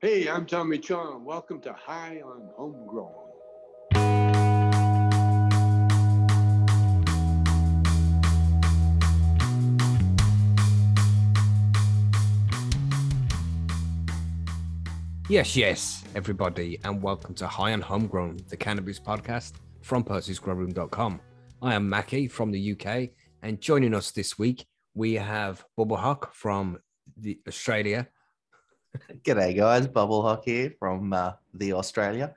Hey, I'm Tommy Chong. Welcome to High on Homegrown. Yes, yes, everybody, and welcome to High on Homegrown, the cannabis podcast from Percy'sGrowroom.com. I am Mackie from the UK, and joining us this week, we have Bubble Hawk from the Australia. G'day, guys. Bubble Hawk here from uh, the Australia.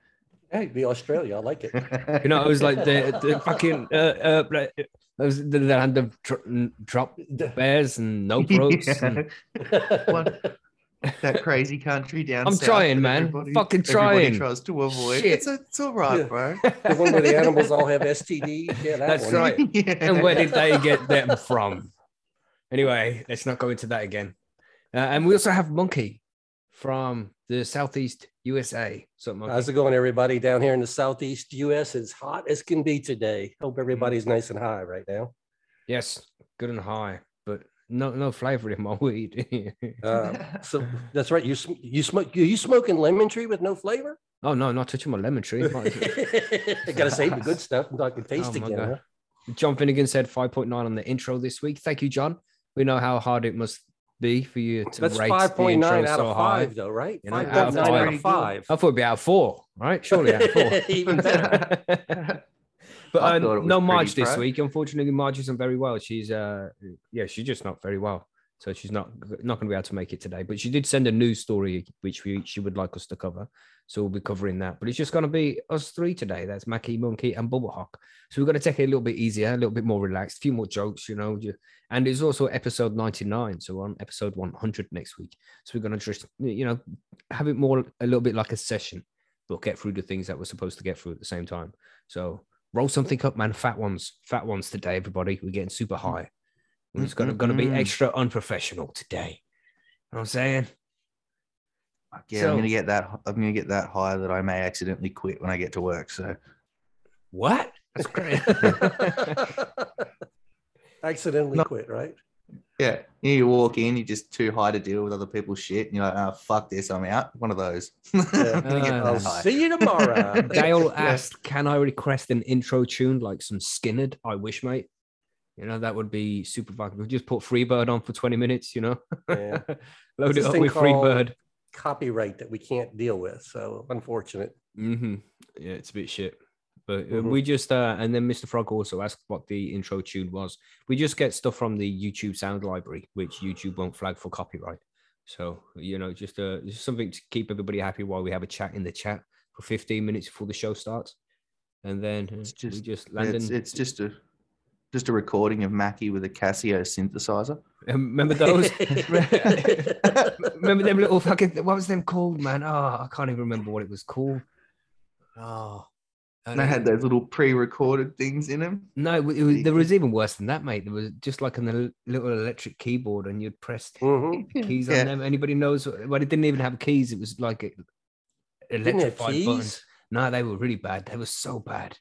Hey, the Australia, I like it. You know, I was like the, the fucking uh, uh, it was the, the hand of dr- drop bears and no pros. and- What? that crazy country down. There. I'm south trying, man. everybody- Fucking everybody trying. tries to avoid. Shit. It's, it's all right, Yeah. bro. the one where the animals all have STDs. Yeah, that That's one. right. Yeah. and where did they get them from? Anyway, let's not go into that again. Uh, and we also have Monkey from the Southeast USA. So, Monkey. How's it going, everybody? Down here in the southeast U.S., it's hot as can be today. Hope everybody's nice and high right now. yes, good and high, but no no flavor in my weed. Uh, so that's right. You you smoke you, you smoking lemon tree with no flavor? oh no, not touching my lemon tree. Got to save the good stuff and I can taste Oh, again. Huh? John Finnegan said 5.9 on the intro this week. Thank you, John. We know how hard it must be for you to That's rate five the point intro nine out so of high. five, though, right? You know, Five out of point out five. of five. I thought it'd be out of four, right? Surely out of four. Even better. but uh, was no Marge this week. Unfortunately, Marge isn't very well. She's uh yeah, she's just not very well. So she's not not going to be able to make it today. But she did send a news story which we she would like us to cover. So we'll be covering that. But it's just going to be us three today. That's Mackie, Monkey, and Bubble Hawk. So we're going to take it a little bit easier, a little bit more relaxed, a few more jokes, you know. And it's also episode 99. So we're on episode 100 next week. So we're going to just, you know, have it more a little bit like a session. We'll get through the things that we're supposed to get through at the same time. So roll something up, man. Fat ones, fat ones today, everybody. We're getting super high. It's gonna, gonna be mm-hmm. extra unprofessional today. You know what I'm saying? Yeah, So- I'm gonna get that. I'm gonna get that high that I may accidentally quit when I get to work. So What? That's great. Accidentally No. quit, right? yeah, you walk in, you're just too high to deal with other people's shit, and you're like, "Oh fuck this, I'm out." One of those. I'm gonna get Uh, I'll see you tomorrow. Dale Yeah. asked, "Can I request an intro tune like some Skynyrd? I wish, mate. You know that would be super fucking. We just put Freebird on for 20 minutes. You know, Yeah. load There's it up with called- Freebird. Copyright that we can't deal with. So unfortunate. Mm-hmm. Yeah, it's a bit shit. But uh, Mhm. we just uh, and then Mr. Frog also asked what the intro tune was. We just get stuff from the YouTube sound library, which YouTube won't flag for copyright. So you know, just uh, just something to keep everybody happy while we have a chat in the chat for 15 minutes before the show starts, and then uh, It's we just- just land It's, in- it's just a just a recording of Mackie with a Casio synthesizer. Um, remember those? remember them little fucking what was them called, man? Oh, I can't even remember what it was called. Oh, And they had those little pre-recorded things in them. No, it, was, there was even worse than that, mate. There was just like a little little electric keyboard, and you'd press Mhm. keys Yeah. on them. Anybody knows? what- Well, it didn't even have keys. It was like a, Didn't have electrified buttons. No, they were really bad. They were so bad.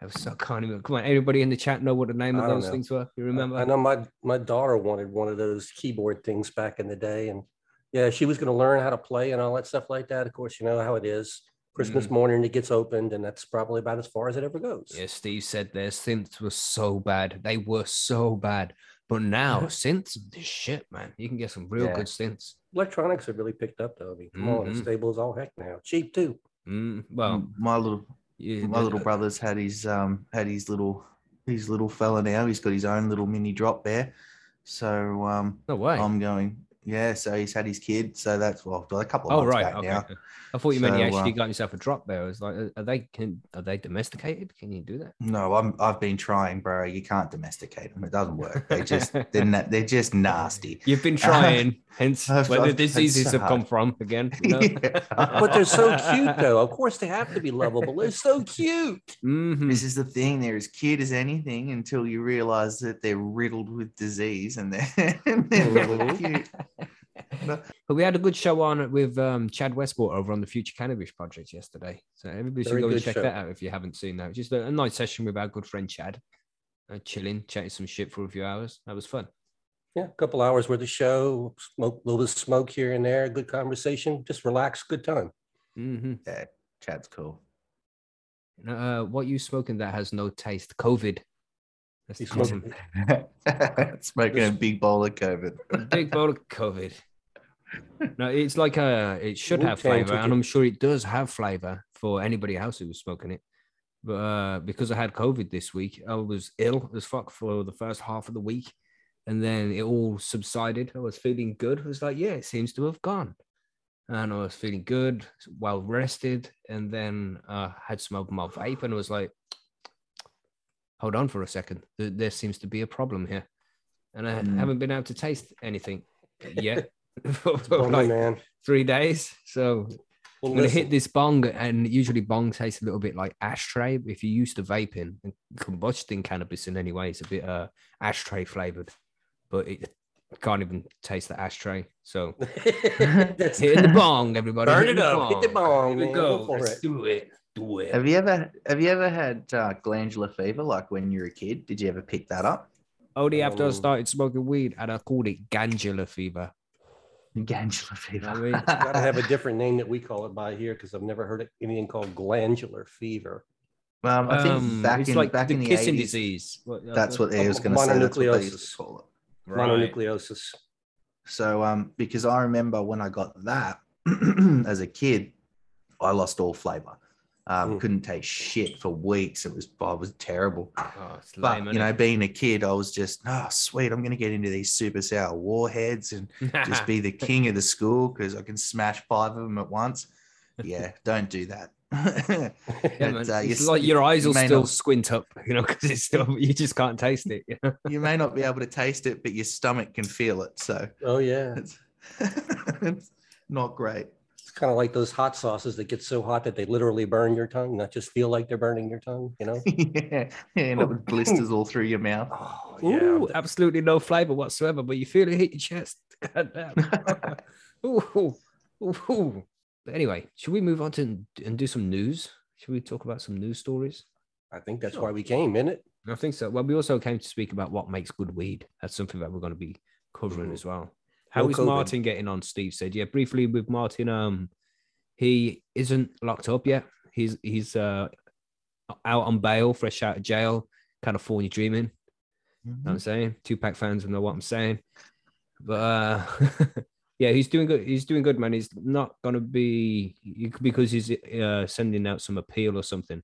They was, so. I can't even. Come on, everybody in the chat know what the name of those know. things were. You remember? I know my my daughter wanted one of those keyboard things back in the day, and yeah, she was going to learn how to play and all that stuff like that. Of course, you know how it is. Christmas Mhm. morning, it gets opened, and that's probably about as far as it ever goes. Yeah, Steve said their synths were so bad. They were so bad. But now synths are the shit, man. You can get some real Yeah. good synths. Electronics have really picked up, though. I mean, come on, it's stable as all heck now. Cheap too. Mm, well, my little yeah, my little brother's had his um had his little his little fella now. He's got his own little mini drop bear. So um No way. I'm going yeah, so he's had his kid. So that's well a couple of Oh months right, back okay. now. I thought you meant you actually uh, got yourself a drop there. I was like, are- are they can are they domesticated? Can you do that? No, I'm I've been trying, bro. You can't domesticate them. It doesn't work. They just they're na- they're just nasty. You've been trying, hence I've- where the I've tried diseases so have come from again. You know? But they're so cute, though. Of course, they have to be lovable. They're so cute. Mhm. This is the thing. They're as cute as anything until you realize that they're riddled with disease and they're, they're never Mhm. Cute. But we had a good show on with um, Chad Westport over on the Future Cannabis Project yesterday. So everybody should Very go and check show. that out if you haven't seen that. Just a, a nice session with our good friend Chad, uh, chilling, chatting some shit for a few hours. That was fun. Yeah, a couple hours worth of show, smoke, a little bit of smoke here and there, good conversation, just relax, good time. hmm Yeah, Chad's cool. Uh, what you smoking that has no taste? COVID. That's the smoking- Smoking a big bowl of COVID. Big bowl of COVID. No, it's like a. It should have flavor, and. I'm sure it does have flavor for anybody else who was smoking it. But uh, because I had COVID this week, I was ill as fuck for the first half of the week, and then it all subsided. I was feeling good. I was like, yeah, it seems to have gone, and I was feeling good, well rested, and then uh, had of my vape, and I was like, hold on for a second, there, there seems to be a problem here, and I Mm. haven't been able to taste anything yet for Bummer, like man. three days. So Well, I'm gonna hit this bong, and usually bong tastes a little bit like ashtray. If you're used to vaping and combusting cannabis in any way, it's a bit uh ashtray flavored, but it can't even taste the ashtray. So That's- hit the bong, everybody. Burn hit it up. Hit the bong. Here we go. Go Let's it. do it. Do it. Have you ever have you ever had uh, glandular fever like when you were a kid? Did you ever pick that up? Only after I Um, started smoking weed, and I called it glandular fever. Glandular fever. I mean, Gotta have a different name that we call it by here because I've never heard it, anything called glandular fever. um, I think Um, back it's in like back the in the kissing 80s, disease. Uh, That's what I was going to say. That's what they used mononucleosis. to call it. right. Mononucleosis. So, um, because I remember when I got that as a kid, I lost all flavor. Um, Mm. Couldn't take shit for weeks. It was, I was terrible. Oh, it's But you know, being a kid, I was just, oh, sweet. I'm going to get into these super sour warheads and just be the king of the school because I can smash five of them at once. Yeah, don't do that. Yeah, But, uh, it's like your eyes you will still not- squint up, you know, because it's still you just can't taste it. You know? you may not be able to taste it, but your stomach can feel it. So Oh, yeah. it's, it's not great. It's kind of like those hot sauces that get so hot that they literally burn your tongue, not just feel like they're burning your tongue, you know? yeah, you end up with blisters all through your mouth. Oh, Ooh, absolutely no flavor whatsoever, but you feel it hit your chest. God damn. ooh, ooh, ooh, ooh. But anyway, should we move on to and do some news? Should we talk about some news stories? I think that's why we came, isn't it? I think so. Well, we also came to speak about what makes good weed. That's something that we're going to be covering Mhm. as well. How is. Martin getting on? Steve said, yeah, briefly with Martin. Um, he isn't locked up yet. He's he's uh out on bail, fresh out of jail. California dreaming. You know what I'm saying? Tupac fans will know what I'm saying. But uh yeah, he's doing good. He's doing good, man. He's not gonna be because he's uh, sending out some appeal or something.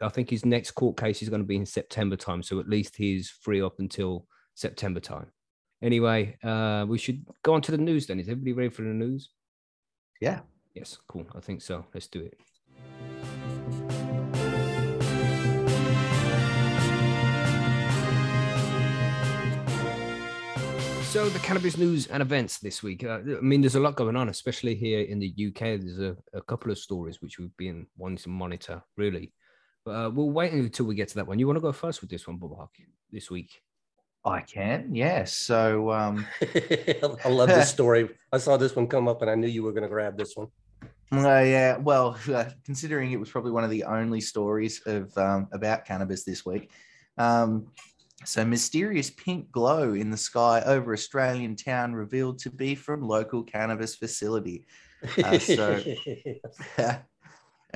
I think his next court case is going to be in September time, so at least he's free up until September time. Anyway, uh, we should go on to the news then. Is everybody ready for the news? Yeah. Yes, cool. I think so. Let's do it. So the cannabis news and events this week. Uh, I mean, there's a lot going on, especially here in the UK. There's a, a couple of stories which we've been wanting to monitor, really. But uh, we'll wait until we get to that one. You want to go first with this one, Bob Hawk, this week? I can, yes. So, um, I love this story. I saw this one come up and I knew you were going to grab this one. uh, yeah, well, uh, considering it was probably one of the only stories of um, about cannabis this week. Um, so, mysterious pink glow in the sky over Australian town revealed to be from local cannabis facility. Uh, so-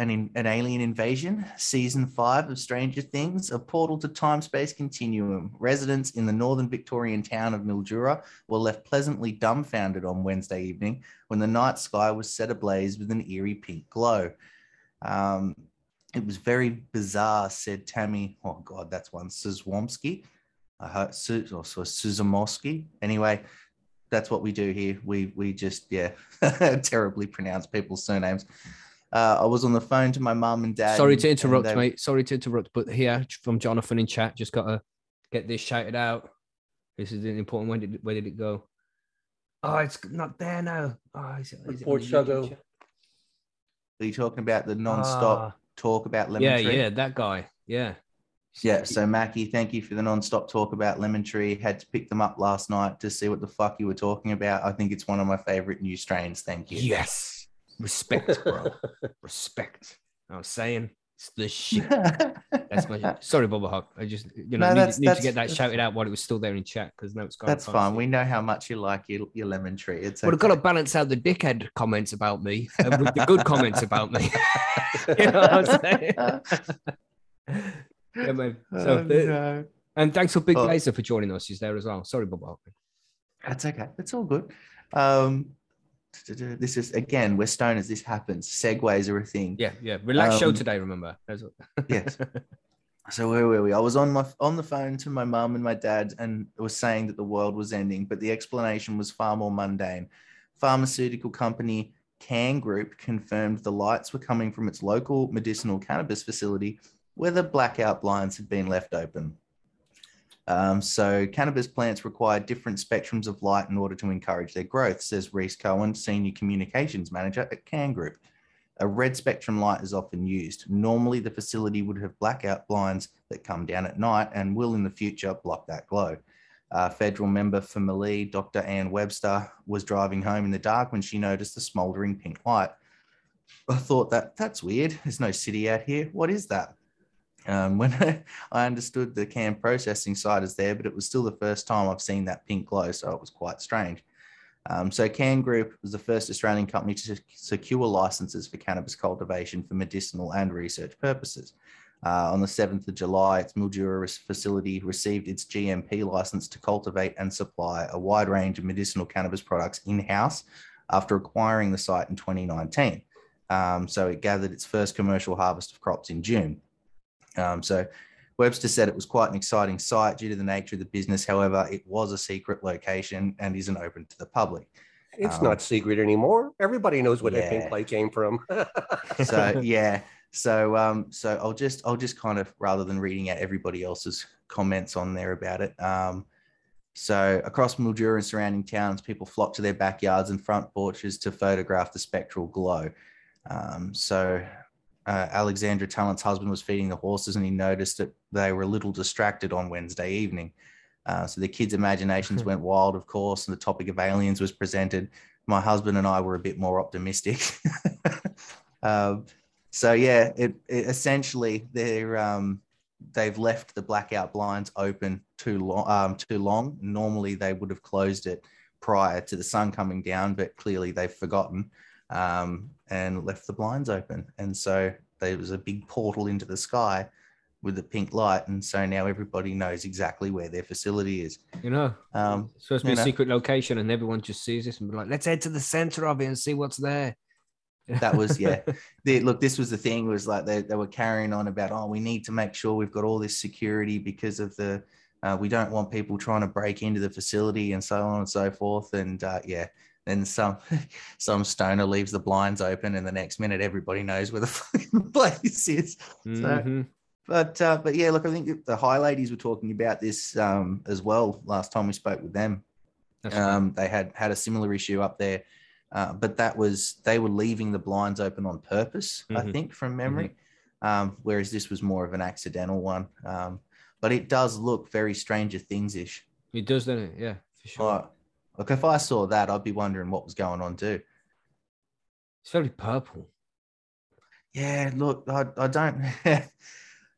an, in, an alien invasion, season five of Stranger Things, a portal to time space continuum. Residents in the northern Victorian town of Mildura were left pleasantly dumbfounded on Wednesday evening when the night sky was set ablaze with an eerie pink glow. Um, it was very bizarre, said Tammy. Oh, God, that's one. Suzwomski. I heard Su- or so Anyway, that's what we do here. We we just yeah terribly pronounce people's surnames. Uh, I was on the phone to my mum and dad. Sorry and- to interrupt, they- mate. Sorry to interrupt, but here from Jonathan in chat, just gotta get this shouted out. This is an important. When did where did it go? Oh, it's not there now. Oh, is it, is it Report the shall YouTube go. chat? Are you talking about the non-stop Ah, talk about lemon yeah, tree? yeah, that guy. Yeah, Yeah, so Mackie, thank you for the non-stop talk about Lemon Tree. Had to pick them up last night to see what the fuck you were talking about. I think it's one of my favorite new strains. Thank you. yes, respect, bro, respect. I was saying, It's the shit. That's my sorry, Bubba Hawk. I just you know No, need, need to get that shouted out while it was still there in chat because now it's gone. That's fine. We know how much you like your, your lemon tree. It's But I've got to balance out the dickhead comments about me uh, with the good comments about me. you know what I'm saying? yeah, man. So, Oh, the- no. and thanks for Big Oh. Laser for joining us. He's there as well. Sorry, Bubba Hawk. That's okay. It's all good. Um, this is again, we're stoners. This happens. Segways are a thing. Yeah, yeah. Relax show Um, today. Remember. Yes. So where were we? I was on my on the phone to my mum and my dad, and was saying that the world was ending, but the explanation was far more mundane. Pharmaceutical company Cann Group confirmed the lights were coming from its local medicinal cannabis facility, where the blackout blinds had been left open. Um, so cannabis plants require different spectrums of light in order to encourage their growth, says Reese Cohen, senior communications manager at Cann Group. A red spectrum light is often used. Normally, the facility would have blackout blinds that come down at night and will in the future block that glow. Uh, federal member for Mallee, Dr. Anne Webster, was driving home in the dark when she noticed the smoldering pink light. I thought that that's weird. There's no city out here. What is that? Um, when I understood the can processing site is there, but it was still the first time I've seen that pink glow, so it was quite strange. Um, so Cann Group was the first Australian company to secure licenses for cannabis cultivation for medicinal and research purposes. Uh, on the 7th of July, its Mildura facility received its GMP license to cultivate and supply a wide range of medicinal cannabis products in-house after acquiring the site in 2019. Um, so it gathered its first commercial harvest of crops in June. Um, so Webster said it was quite an exciting site due to the nature of the business. However, it was a secret location and isn't open to the public. It's Um, not secret anymore. Everybody knows where that yeah. pink light came from. So yeah, so um, so I'll just I'll just kind of rather than reading out everybody else's comments on there about it. Um, so across Mildura and surrounding towns, people flock to their backyards and front porches to photograph the spectral glow. Um, so uh, Alexandra Tallant's husband was feeding the horses and he noticed that they were a little distracted on Wednesday evening. Uh, so the kids' imaginations went wild, of course, and the topic of aliens was presented. My husband and I were a bit more optimistic. um, so yeah, it, it essentially they're um, they've left the blackout blinds open too long. Um, too long. Normally they would have closed it prior to the sun coming down, but clearly they've forgotten um, and left the blinds open. And so there was a big portal into the sky with the pink light, and so now everybody knows exactly where their facility is. You know, Um, it's supposed to be a know. secret location, and everyone just sees this and be like, "Let's head to the center of it and see what's there." That was- yeah. the, look, this was the thing was like they, they were carrying on about, oh, we need to make sure we've got all this security because of the, uh, we don't want people trying to break into the facility and so on and so forth. And uh, yeah, then some some stoner leaves the blinds open, and the next minute everybody knows where the fucking place is. Mhm. But uh, but yeah, look, I think the high ladies were talking about this um, as well last time we spoke with them. Um, they had had a similar issue up there, uh, but that was they were leaving the blinds open on purpose, I Mhm. think, from memory. Um, whereas this was more of an accidental one. Um, but it does look very Stranger Things ish. It does, doesn't it? Yeah, for sure. Like, look, if I saw that, I'd be wondering what was going on too. It's very purple. Yeah, look, I, I don't.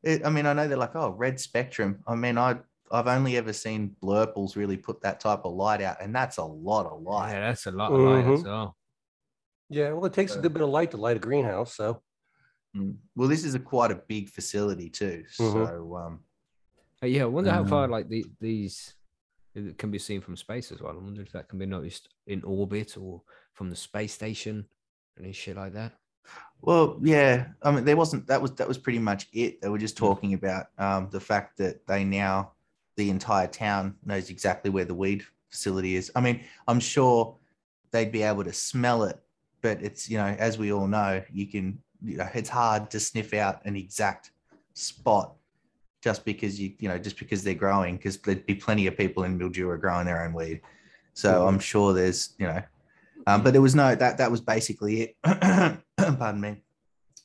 it, I mean, I know they're like, oh, red spectrum. I mean, I I've only ever seen blurples really put that type of light out, and that's a lot of light. Yeah, that's a lot of light as Mhm. well. yeah, well, it takes a good bit of light to light a greenhouse. So Mm. Well, this is a quite a big facility too. Mhm. So um, yeah, I wonder how far Um, like the, these it can be seen from space as well. I wonder if that can be noticed in orbit or from the space station and any shit like that. well, yeah. I mean, there wasn't that was that was pretty much it. They were just Mm. talking about um, the fact that they now the entire town knows exactly where the weed facility is. I mean, I'm sure they'd be able to smell it, but it's you know, as we all know, you can you know, it's hard to sniff out an exact spot just because you you know just because they're growing because there'd be plenty of people in Mildura growing their own weed. So. I'm sure there's you know, um, but there was no that that was basically it. Pardon me.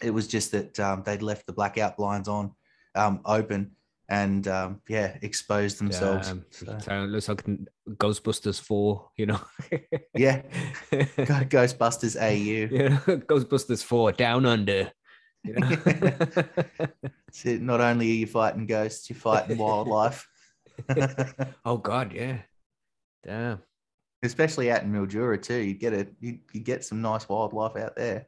It was just that um, they'd left the blackout blinds on um, open and um, yeah exposed themselves. So, it looks like Ghostbusters 4, you know. yeah, Ghostbusters AU. yeah, Ghostbusters 4 down under. You know? So not only are you fighting ghosts, you're fighting wildlife. oh God, yeah. Damn. Especially out in Mildura too. You get it. You, you get some nice wildlife out there.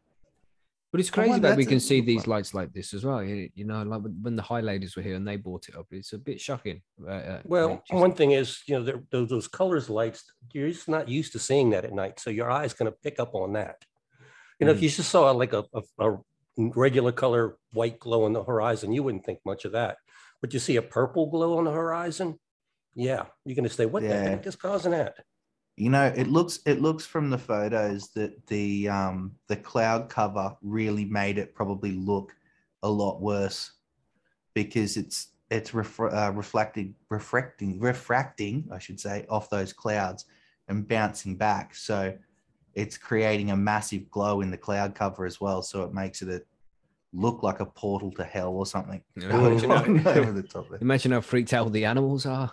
But it's crazy that we can see these lights like this as well. You you know, like when when the high ladies were here and they bought it up, it's a bit shocking. Uh, uh, Well, like, just- one thing is, you know, those, those colors lights, you're just not used to seeing that at night. So your eye's going to pick up on that. You know, if Mm. you just saw like a, a, a regular color white glow on the horizon, you wouldn't think much of that. But you see a purple glow on the horizon, yeah, you're going to say, what the heck is causing that? You know, it looks it looks from the photos that the um the cloud cover really made it probably look a lot worse because it's it's refra- uh, reflecting refracting refracting I should say off those clouds and bouncing back. So it's creating a massive glow in the cloud cover as well. So it makes it a, look like a portal to hell or something. Imagine how- over the top there. imagine how freaked out the animals are.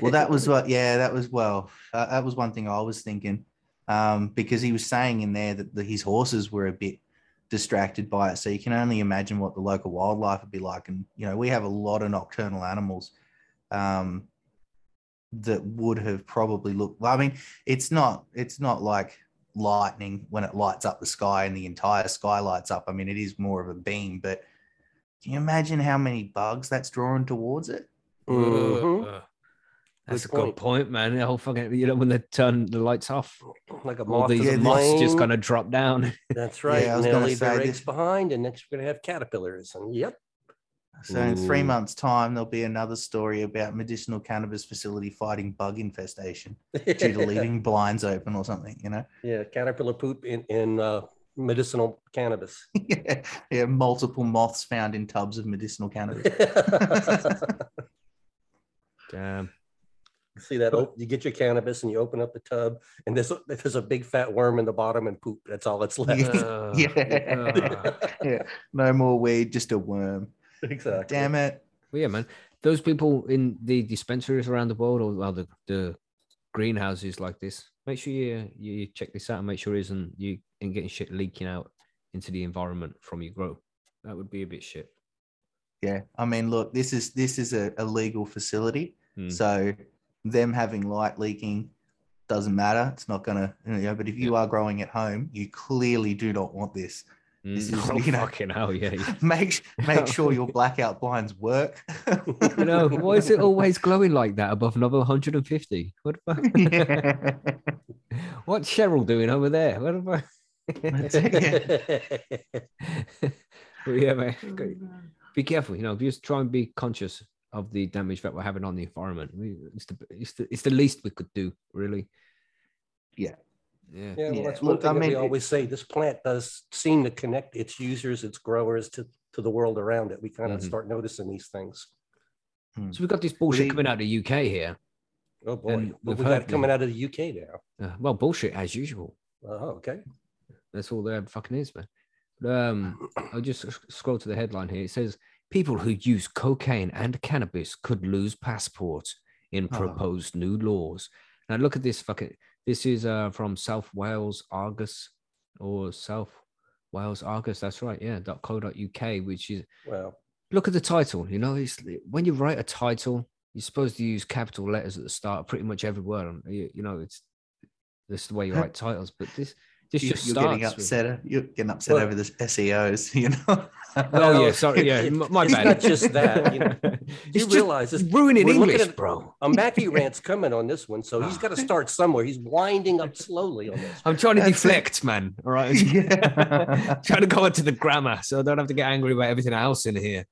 well that was what yeah that was well uh, that was one thing i was thinking um because he was saying in there that the, his horses were a bit distracted by it so you can only imagine what the local wildlife would be like and you know we have a lot of nocturnal animals um that would have probably looked well, i mean it's not it's not like lightning when it lights up the sky and the entire sky lights up i mean it is more of a beam but can you imagine how many bugs that's drawing towards it Mhm. Uh, that's Good a good point. point, man. The whole fucking, you know, when they turn the lights off, Like a all moth these to the moths just gonna drop down. That's right. I was and they'll gonna leave their say eggs this- behind, and next we're going to have caterpillars. And yep. So in three months' time, there'll be another story about medicinal cannabis facility fighting bug infestation due to leaving blinds open or something. You know, yeah, caterpillar poop in, in uh, medicinal cannabis. yeah, yeah, multiple moths found in tubs of medicinal cannabis. Damn. See that? op- You get your cannabis and you open up the tub, and there's a, there's a big fat worm in the bottom and poop. That's all that's left. Uh, Yeah. uh, yeah, no more weed, just a worm. exactly. Damn it! well, yeah, man. Those people in the dispensaries around the world, or well, the, the greenhouses like this, make sure you you check this out and make sure it isn't you ain't getting shit leaking out into the environment from your grow. That would be a bit shit. Yeah, I mean, look, this is this is a, a legal facility, Hmm. so them having light leaking doesn't matter. It's not gonna, you know. But if you are growing at home, you clearly do not want this. This Mm, is, oh, you know- fucking hell, yeah. yeah. make make sure your blackout blinds work. You know, why is it always glowing like that above another 150? What the fuck? Yeah. What's Cheryl doing over there? What about... That's it, but yeah, man, be careful. You know, just try and be conscious of the damage that we're having on the environment. It's, the, it's, the, it's the least we could do, really. Yeah. Yeah. Yeah, well, Yeah, that's one look, thing I that we always say. This plant does seem to connect its users, its growers to, to the world around it. We kind of Mhm. start noticing these things. So we've got this bullshit We- coming out of the UK here. Oh boy, And we've we got heard it coming out of the UK now. Uh, well, bullshit as usual. Oh, okay. That's all there fucking is, man. But, um, I'll just scroll to the headline here. It says people who use cocaine and cannabis could lose passports in Oh. proposed new laws. Now look at this fucking. This is uh from South Wales Argus or South Wales Argus. That's right. Yeah. .co.uk, which is Well, look at the title. You know, it's when you write a title, you're supposed to use capital letters at the start pretty much every word. You, you know, it's this is the way you write titles. But this this You, just you're starts. getting with- upset. You're getting upset Well- over this SEOs. You know. Oh yeah, sorry. Yeah, m- my It's bad. not just that, you know. it's you realize this, ruining we're English, at- bro. a Mackie rant's coming on this one, so he's got to start somewhere. He's winding up slowly on this. I'm trying to That's it. deflect, man. All right, yeah. trying to go into the grammar, so I don't have to get angry about everything else in here.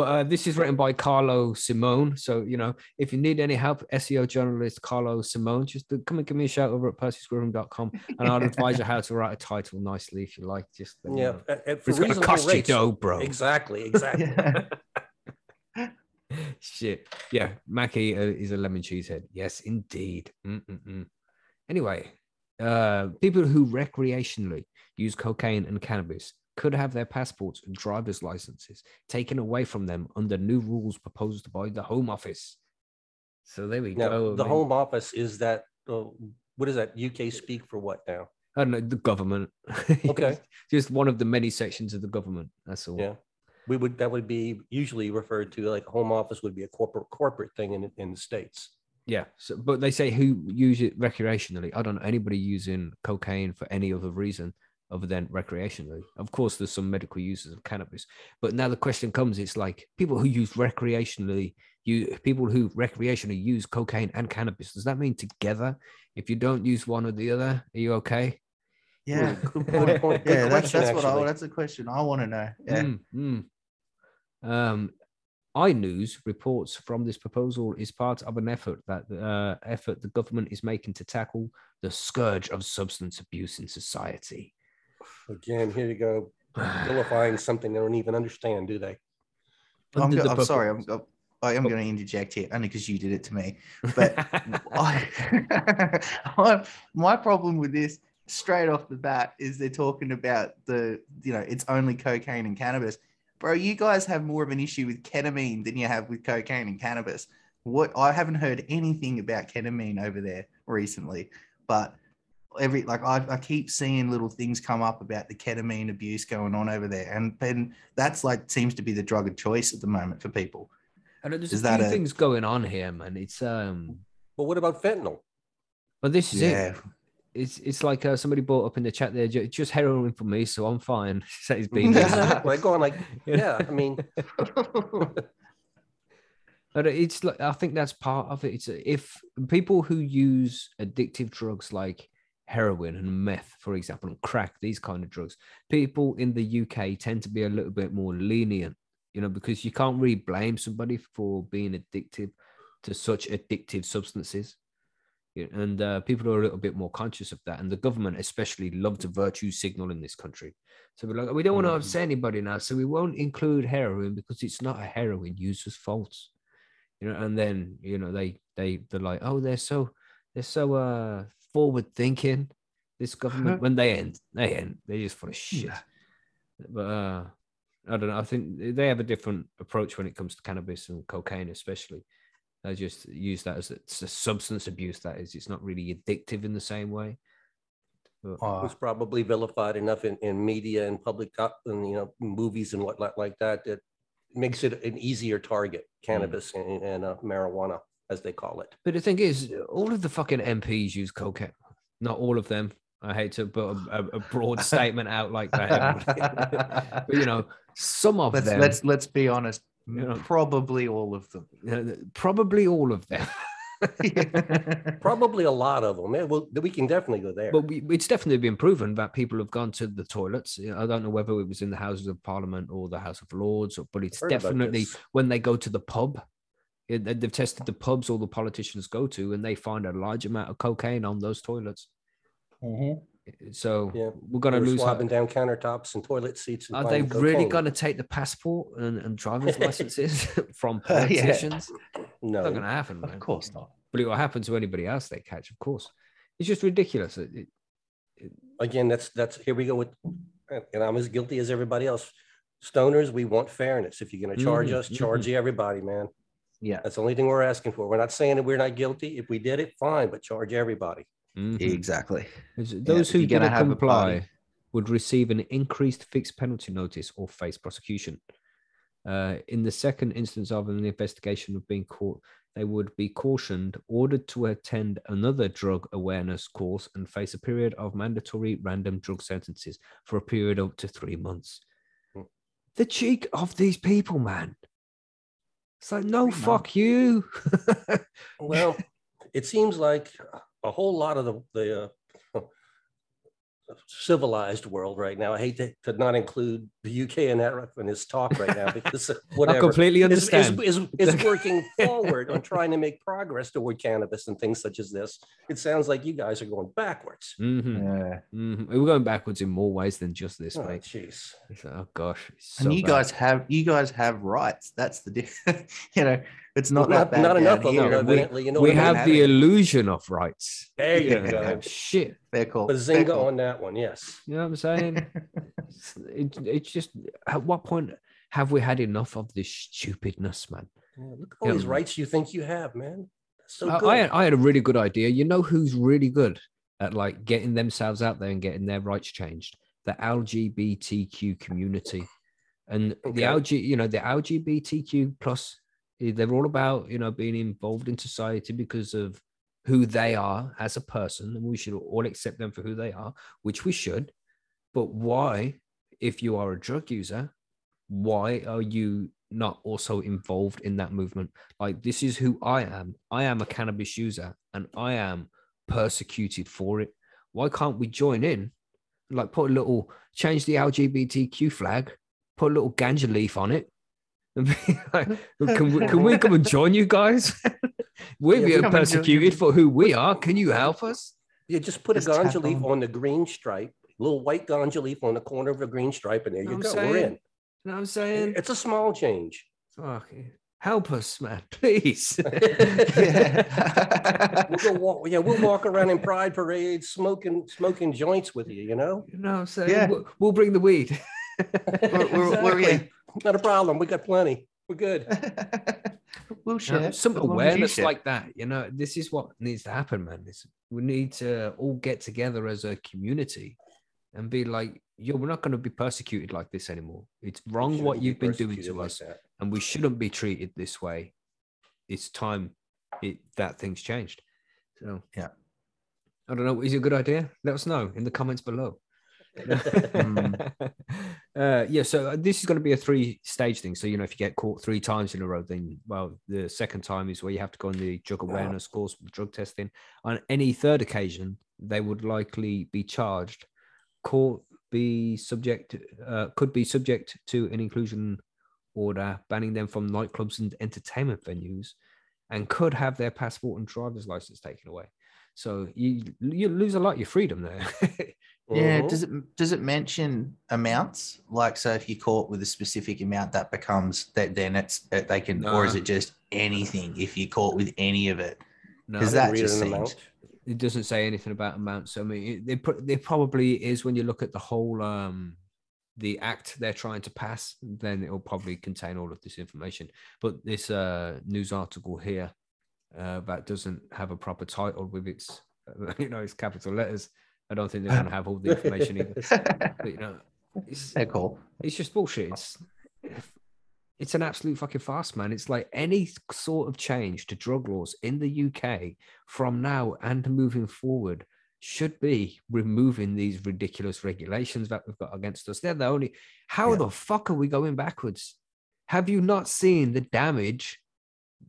But uh, this is written by Carlo Simone. So you know, if you need any help, SEO journalist Carlo Simone, just uh, come and give me a shout over at percysgrowroom.com, and I'll advise you how to write a title nicely if you like. Just let me Yeah, know. and- and for it's going to reasonable cost you dough, bro. Exactly, exactly. Yeah. Shit. Yeah, Mackie uh, is a lemon cheese head. Yes, indeed. Mm-mm-mm. Anyway, uh, people who recreationally use cocaine and cannabis could have their passports and driver's licenses taken away from them under new rules proposed by the Home Office. So there we Now, go. the man. Home Office is that. Uh, what is that? UK speak for what now? I don't know, the government. Okay. just one of the many sections of the government. That's all. Yeah. We would, that would be usually referred to like home office would be a corporate, corporate thing in, in the States. Yeah. So, but they say who use it recreationally. I don't know anybody using cocaine for any other reason other than recreationally. Of course, there's some medical uses of cannabis, but now the question comes: it's like people who use recreationally, you people who recreationally use cocaine and cannabis. Does that mean together? If you don't use one or the other, are you okay? Yeah, good Good point. point. Good Yeah, that's, that's what I, that's a question I want to know. Yeah. Mm, mm. Um, iNews reports from this proposal is part of an effort that uh, effort the government is making to tackle the scourge of substance abuse in society. Again, here you go, vilifying something they don't even understand, do they? I'm, Under go- the I'm sorry. I'm, proposal. I am Oh. going to interject here only because you did it to me. But I, I- my problem with this straight off the bat is they're talking about the, you know, it's only cocaine and cannabis. Bro, you guys have more of an issue with ketamine than you have with cocaine and cannabis. What I haven't heard anything about ketamine over there recently, but every like I, I keep seeing little things come up about the ketamine abuse going on over there, and then that's like seems to be the drug of choice at the moment for people. And there's Is a that few a- things going on here, man. It's um, But what about fentanyl? but this is it. Yeah, It's it's like uh, somebody brought up in the chat there. Just heroin for me, so I'm fine. Said he's been. Exactly. Going like, yeah, I mean, But it's like I think that's part of it. It's if people who use addictive drugs like heroin and meth, for example, and crack, these kind of drugs, people in the UK tend to be a little bit more lenient, you know, because you can't really blame somebody for being addicted to such addictive substances. And uh, people are a little bit more conscious of that. And the government, especially, love to virtue signal in this country. So we're like, we don't want to upset anybody now. So we won't include heroin because it's not a heroin user's fault you know and then you know they they they're like oh they're so they're so uh forward thinking this government when they end they end they're just full of shit. Yeah. but uh i don't know i think they have a different approach when it comes to cannabis and cocaine especially. They just use that as a, it's a substance abuse that is it's not really addictive in the same way. But, it Oh, was probably vilified enough in, in media and public, and, you know, movies and whatnot like that, that makes it an easier target, cannabis and, and uh, marijuana, as they call it. but the thing is all of the fucking mps use cocaine not all of them i hate to put a, a, a broad statement out like that but you know some of let's them let's let's be honest. You know. Probably all of them. you know, probably all of them Probably a lot of them. Yeah, well, we can definitely go there. but we, it's definitely been proven that people have gone to the toilets i don't know whether it was in the houses of parliament or the house of lords or, but it's definitely when they go to the pub it- they- they've tested the pubs all the politicians go to and they find a large amount of cocaine on those toilets so Yeah, we're going to They were lose swabbing down countertops and toilet seats. And Are they finding really going to take the passport and, and driver's licenses from Uh, yeah. politicians? No. Not going to happen, man. Of course not. But it will happen to anybody else they catch, of course. It's just ridiculous. It- it- again, that's, that's, here we go with, and I'm as guilty as everybody else. Stoners, we want fairness. If you're gonna charge Mhm, us, charge everybody, man. Yeah, That's the only thing we're asking for. We're not saying that we're not guilty. If we did it, fine, but charge everybody. Mhm. exactly. Those if who you're gonna didn't have a comply would receive an increased fixed penalty notice or face prosecution. Uh, in the second instance of an investigation of being caught, they would be cautioned, ordered to attend another drug awareness course, and face a period of mandatory random drug sentences for a period up to three months. Hmm. The cheek of these people, man. It's like, no, Three fuck you. Well, it seems like a whole lot of the, the uh, civilized world right now. I hate to, to not include the UK in that in his talk right now because uh, I whatever. completely is, is, understand. is, is working forward on trying to make progress toward cannabis and things such as this. It sounds like you guys are going backwards. Mhm, Yeah. mhm. We're going backwards in more ways than just this, Oh, mate. jeez. Oh gosh, it's and you bad. guys have you guys have rights. That's the difference. you know, it's not Not, that bad not down enough of them, here. We- evidently. You know we what I mean? have the illusion of rights. There you Yeah. go. Shit. Fair call. But fair Zinga call. on that one, yes. You know what I'm saying? It's- it, it's just at what point have we had enough of this stupidness, man? Yeah, look at all Yeah. these rights you think you have, man. That's so I, good. I, had, I had a really good idea. You know who's really good at like getting themselves out there and getting their rights changed? the LGBTQ community. And the Okay. LG, you know, the LGBTQ plus, they're all about, you know, being involved in society because of who they are as a person. And we should all accept them for who they are, which we should. But why, if you are a drug user, why are you not also involved in that movement? Like, this is who I am. I am a cannabis user and I am persecuted for it. Why can't we join in? Like, put a little, change the LGBTQ flag, put a little ganja leaf on it. And be like, can, we, can we come and join you guys? We're Yeah, being come and join persecuted for who we are. Can you help us? You just put a Just tap ganja leaf on. on the green stripe, little white ganja leaf on the corner of a green stripe, and there Know you what go. I'm We're saying? in. You know what I'm saying? It's a small change. Fuck, help us, man, please. Yeah. We'll walk. Yeah, we'll walk around in pride parades, smoking smoking joints with you. You know, You know what I'm saying? Yeah. We'll, we'll bring the weed. We're- we're- we're- Exactly. Not a problem. We got plenty. We're good. we'll You know, some as long as you awareness share. like that. You know, this is what needs to happen, man. This we need to all get together as a community and be like, yo, we're not going to be persecuted like this anymore. It's wrong Shouldn't what you've been doing to like us, that. and we shouldn't be treated this way. It's time it, that thing's changed. So Yeah. I don't know. Is it a good idea? Let us know in the comments below. Mm. uh, yeah, so uh, this is going to be a three stage thing. So, you know, if you get caught three times in a row, then, well, the second time is where you have to go on the drug awareness course with drug testing. On any third occasion, they would likely be charged, court be subject, uh, could be subject to an inclusion order banning them from nightclubs and entertainment venues and could have their passport and driver's license taken away. So you you lose a lot of your freedom there. Yeah, Mhm. does it does it mention amounts? Like, so if you're caught with a specific amount, that becomes that then it's uh, they can, or is it just anything if you're caught with any of it? no, Because I didn't that just seems amount. it doesn't say anything about amounts. I mean, it, they pro- there probably is when you look at the whole um the act they're trying to pass, then it'll probably contain all of this information. But this uh news article here uh, that doesn't have a proper title with its you know its capital letters. I don't think they're going to have all the information either. But you know, it's, they're cool. it's just bullshit. It's it's an absolute fucking farce, man. It's like any sort of change to drug laws in the UK from now and moving forward should be removing these ridiculous regulations that we've got against us. They're the only. How Yeah. the fuck are we going backwards? Have you not seen the damage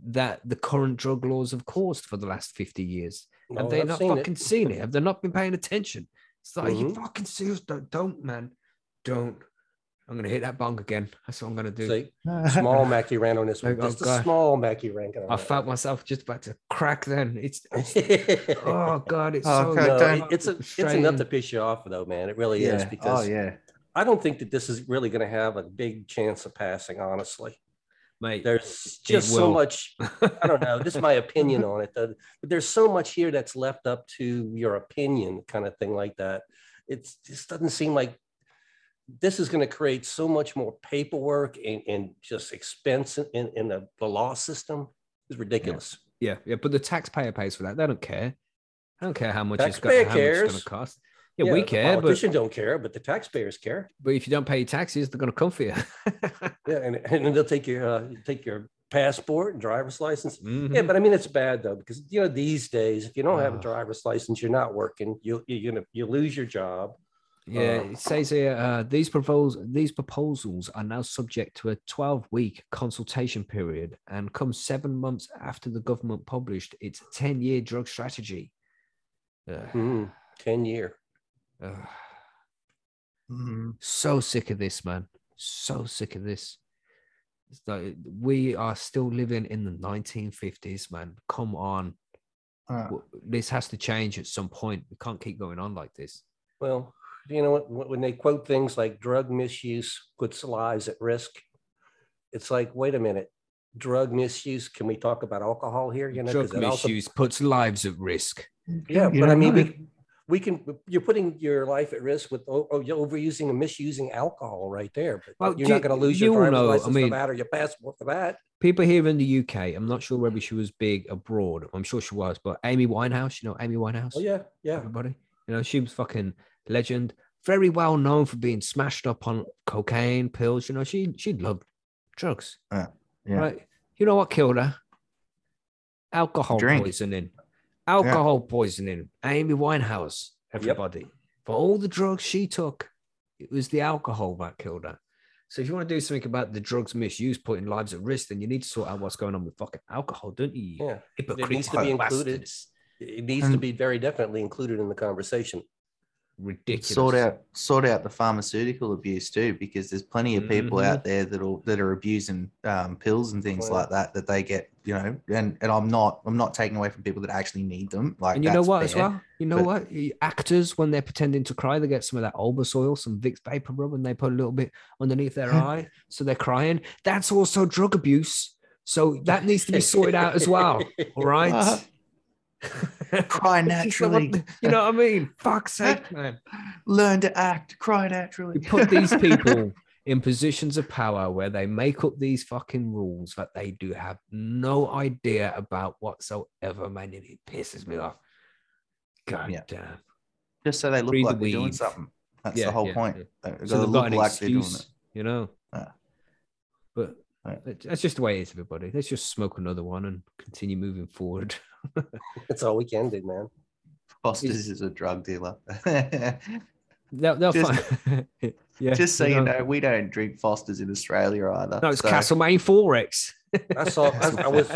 that the current drug laws have caused for the last 50 years? No, Have they I've not seen it. fucking seen it? Have they not been paying attention? It's like you Mhm. fucking serious? Don't, don't, man, don't. I'm gonna hit that bong again. That's what I'm gonna do. See, small Mackie ran on this one. Oh, Just a small Mackie ran. on I felt myself just about to crack. Then it's, it's oh god, it's Oh, so God, No, don't- it's a, it's enough to piss you off though, man. It really is because oh yeah. I don't think that this is really going to have a big chance of passing. Honestly, mate. there's just so much. I don't know. This is my opinion on it, though. But there's so much here that's left up to your opinion, kind of thing like that. It just doesn't seem like this is going to create so much more paperwork and, and just expense in, in the, the law system. It's ridiculous. yeah, yeah, but the taxpayer pays for that. They don't care. I don't care how much it's Taxpayer much it's going to cost. Yeah, we the care, but Politicians don't care, but the taxpayers care. but if you don't pay your taxes, they're going to come for you. Yeah, and, and they'll take your uh, take your passport and driver's license. Yeah, Mhm. but I mean it's bad though because you know these days if you don't have a driver's license, you're not working. You you're gonna you lose your job. Yeah, Um, it says here uh, these proposals these proposals are now subject to a 12 week consultation period and come seven months after the government published its 10 year drug strategy. Ugh, Mm, Ten year. Ugh. Mhm. so sick of this, man. So sick of this. It's like we are still living in the 1950s, man. Come on. Uh, This has to change at some point. We can't keep going on like this. Well, you know what? When when they quote things like drug misuse puts lives at risk, it's like, wait a minute, drug misuse. Can we talk about alcohol here? You know, 'cause Drug that also- misuse puts lives at risk. Yeah, you but I mean, know. we, we can. You're putting your life at risk with o- oh, o- overusing and misusing alcohol right there. But Well, you're do not going to lose your you all driver's know, I license mean- for that or your passport for that. People here in the UK, I'm not sure whether she was big abroad. I'm sure she was, but Amy Winehouse, you know, Amy Winehouse, Oh yeah, yeah. everybody, you know, she was fucking legend. very well known for being smashed up on cocaine, pills. You know, she she loved drugs. Yeah. Yeah. Right. You know what killed her? Alcohol Drink. poisoning. Alcohol poisoning. Amy Winehouse, everybody. For all the drugs she took, it was the alcohol that killed her. So if you want to do something about the drugs misuse, putting lives at risk, then you need to sort out what's going on with fucking alcohol, don't you? Yeah. Hypocrites, needs to be included. bastards. It needs to be very definitely included in the conversation. Ridiculous. sort out sort out the pharmaceutical abuse too, because there's plenty of people Mhm. out there that are that are abusing um, pills and things Right. like that that they get, you know. And and I'm not I'm not taking away from people that actually need them. Like And you know what as well? You know but- what? Actors, when they're pretending to cry, they get some of that Olbas oil, some Vicks vapor rub, and they put a little bit underneath their eye, so they're crying. That's also drug abuse. So that needs to be sorted out as well. All right. Uh, Cry naturally. you know what I mean? Fuck's sake, man. Learn to act. Cry naturally. You put these people in positions of power where they make up these fucking rules that they do have no idea about whatsoever, man. and It pisses me off. God Yeah. damn. just so they look Breathe the like they're doing something. That's Yeah, the whole yeah, point. yeah. They've so got to they've got look an like they're doing it. you know. Yeah. Uh, but Right. that's just the way it is, everybody. Let's just smoke another one and continue moving forward. That's all we can do, man. Foster's is a drug dealer. They'll, they'll Just- find, yeah. Just so you know. know, we don't drink Foster's in Australia either. No, it's so- Castlemaine XXXX. I saw. I, I was.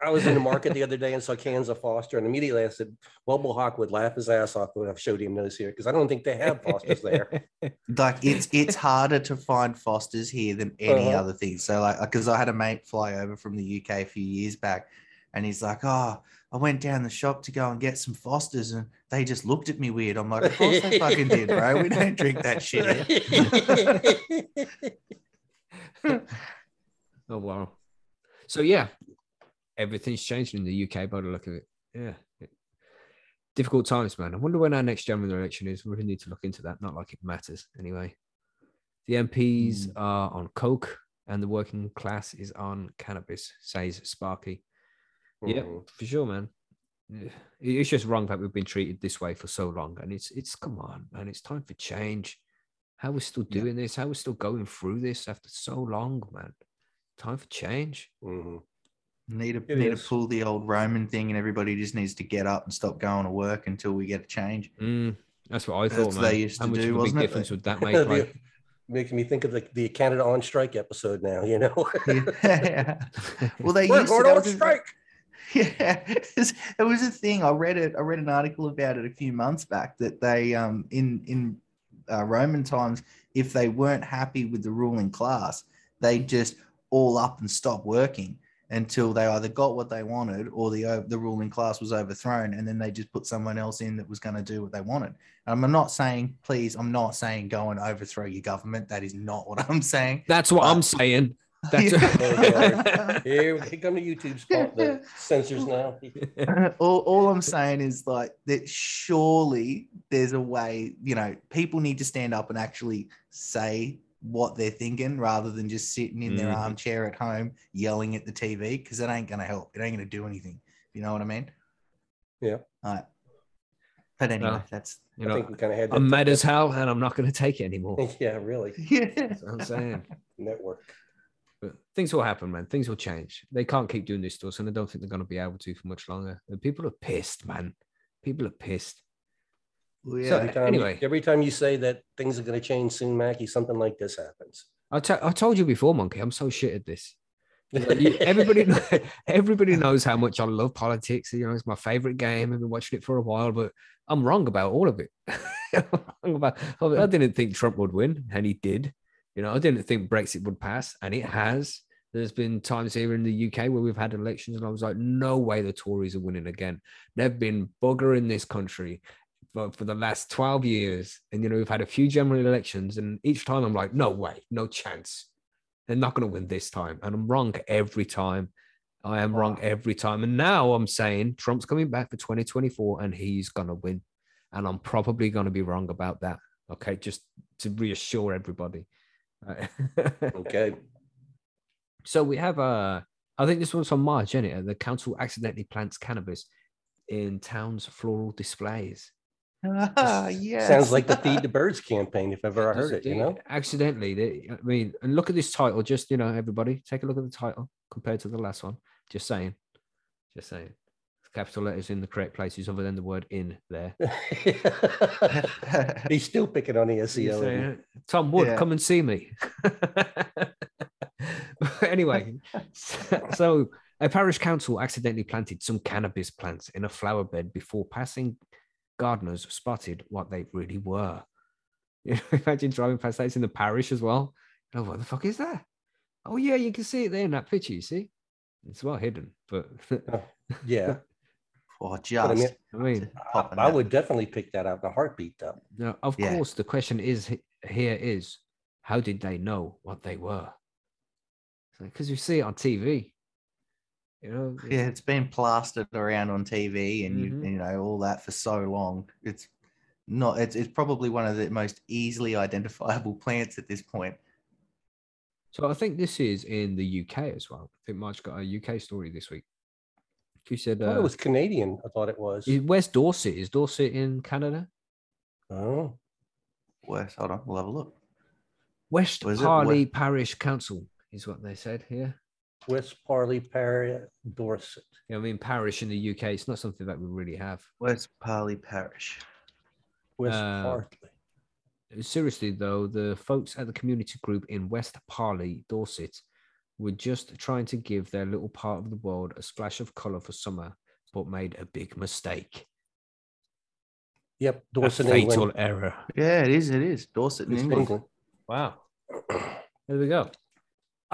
I was in the market the other day and saw cans of Foster, and immediately I said, "Bubble Hawk would laugh his ass off when I showed him those here because I don't think they have Fosters there." like it's it's harder to find Fosters here than any Uh-huh. other thing. So like because I had a mate fly over from the UK a few years back, and he's like, "Oh, I went down the shop to go and get some Fosters, and they just looked at me weird." I'm like, "Of course they fucking did, bro. We don't drink that shit." Oh wow. So yeah, everything's changing in the UK by the look of it. Yeah. Difficult times, man. I wonder when our next general election is. We really need to look into that. Not like it matters anyway. The MPs hmm. are on coke and the working class is on cannabis, says Sparky. Yeah, for sure, man. Yeah. It's just wrong that we've been treated this way for so long. And it's it's come on, man. It's time for change. How we're still Yeah. doing this, how we're still going through this after so long, man. Time for change. Mhm. Need to It need is. to pull the old Roman thing, and everybody just needs to get up and stop going to work until we get a change. Mm, that's what I That's thought, what man. they used How to much do, of a big wasn't it? difference would that make? Like, Making me think of the, the Canada on strike episode now. You know, Yeah. well, they we're used to, going that on strike. Yeah, it was a thing. I read it. I read an article about it a few months back that they, um, in in uh, Roman times, if they weren't happy with the ruling class, they just all up and stop working until they either got what they wanted or the the ruling class was overthrown, and then they just put someone else in that was going to do what they wanted. Um, I'm not saying, please, I'm not saying go and overthrow your government. That is not what I'm saying. that's what I'm saying. That's Yeah. Here, here come the YouTube's fault. The censors now. all, all I'm saying is like that surely there's a way, you know, people need to stand up and actually say what they're thinking rather than just sitting in their Mhm. armchair at home yelling at the TV because it ain't gonna help. It ain't gonna do anything. You know what I mean? Yeah. All right. But anyway, No. that's you I know, think we kind of had. that- I'm mad as hell, and I'm not going to take it anymore. Yeah, really. yeah. That's what I'm saying. Network. But things will happen, man. Things will change. They can't keep doing this to us, and I don't think they're going to be able to for much longer. And people are pissed, man. People are pissed. Yeah. So, Every time, Anyway. every time you say that things are going to change soon, Mackie, something like this happens. I I told you before, Monkey. I'm so shit at this. You- everybody, everybody knows how much I love politics. You know, it's my favorite game. I've been watching it for a while, but I'm wrong about all of it. About, I didn't think Trump would win, and he did. You know, I didn't think Brexit would pass, and it has. There's been times here in the UK where we've had elections, and I was like, no way the Tories are winning again. They've been buggering this country for, for the last 12 years. And, you know, we've had a few general elections, and each time I'm like, no way, no chance. They're not going to win this time. And I'm wrong every time. I am wrong every time. And now I'm saying Trump's coming back for 2024 and he's going to win. And I'm probably going to be wrong about that. Okay. Just to reassure everybody. Okay. so we have uh I think this one's from March, isn't it? The council accidentally plants cannabis in town's floral displays. Ah, yes. Sounds like the Feed the Birds campaign, if ever I heard it, you know? Accidentally, they, I mean, and look at this title. Just you know, everybody, take a look at the title compared to the last one. Just saying, just saying. Capital letters in the correct places, other than the word "in" there. He's still picking on the Just saying, Tom Wood, Yeah. come and see me. anyway, so, so a parish council accidentally planted some cannabis plants in a flower bed before passing gardeners spotted what they really were. You know, imagine driving past that. It's in the parish as well. Oh, what the fuck is that? Oh, yeah, you can see it there in that picture. You see, it's well hidden, but oh, Yeah, Or I just. mean, I mean, popping I would definitely pick that out in a heartbeat, though. no, of Yeah. course, the question is here is how did they know what they were? Because you see it on TV. You know, Yeah, it's been plastered around on TV and Mhm. you, you know all that for so long. It's not. It's, it's probably one of the most easily identifiable plants at this point. So I think this is in the UK as well. I think March got a UK story this week. She said, I thought uh, it was Canadian. I thought it was. is- "Where's Dorset? Is Dorset in Canada? Oh, West, hold on, we'll have a look. West Was it Parley Parish Council is what they said here. West Parley, Parish, Dorset. Yeah, I mean parish in the UK. It's not something that we really have. West Parley Parish. West Uh, Parley. Seriously though, the folks at the community group in West Parley, Dorset, were just trying to give their little part of the world a splash of colour for summer, but made a big mistake. Yep, A Dorset, fatal England. error. Yeah, it is. It is Dorset in England. England. Wow. There we go.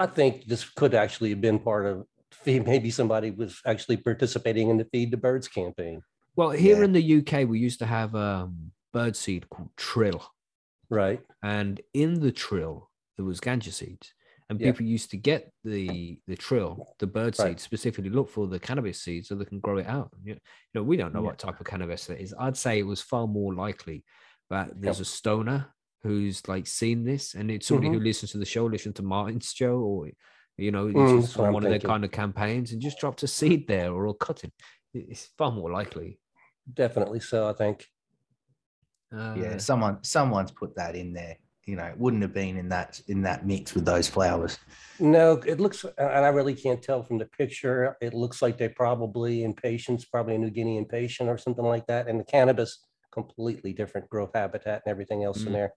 I think this could actually have been part of maybe somebody was actually participating in the Feed the Birds campaign. Well, here Yeah. in the UK, we used to have um, bird seed called trill, Right. and in the trill there was ganja seeds, and Yeah. people used to get the the trill, the bird Right. seed, specifically look for the cannabis seed so they can grow it out. You you know, we don't know Yeah. what type of cannabis that is. I'd say it was far more likely that there's a stoner who's like seen this, and it's somebody who listens to the show, listen to Martin's show, or you know, Mm, just that's what from I'm one of their kind of campaigns, and just dropped a seed there or a cutting. It's far more likely. Definitely so, I think. Uh, Yeah, someone someone's put that in there. You know, it wouldn't have been in that in that mix with those flowers. No, it looks, and I really can't tell from the picture. It looks like they're probably impatiens, probably a New Guinea impatient or something like that. And the cannabis, completely different growth habitat and everything else in Mm. there.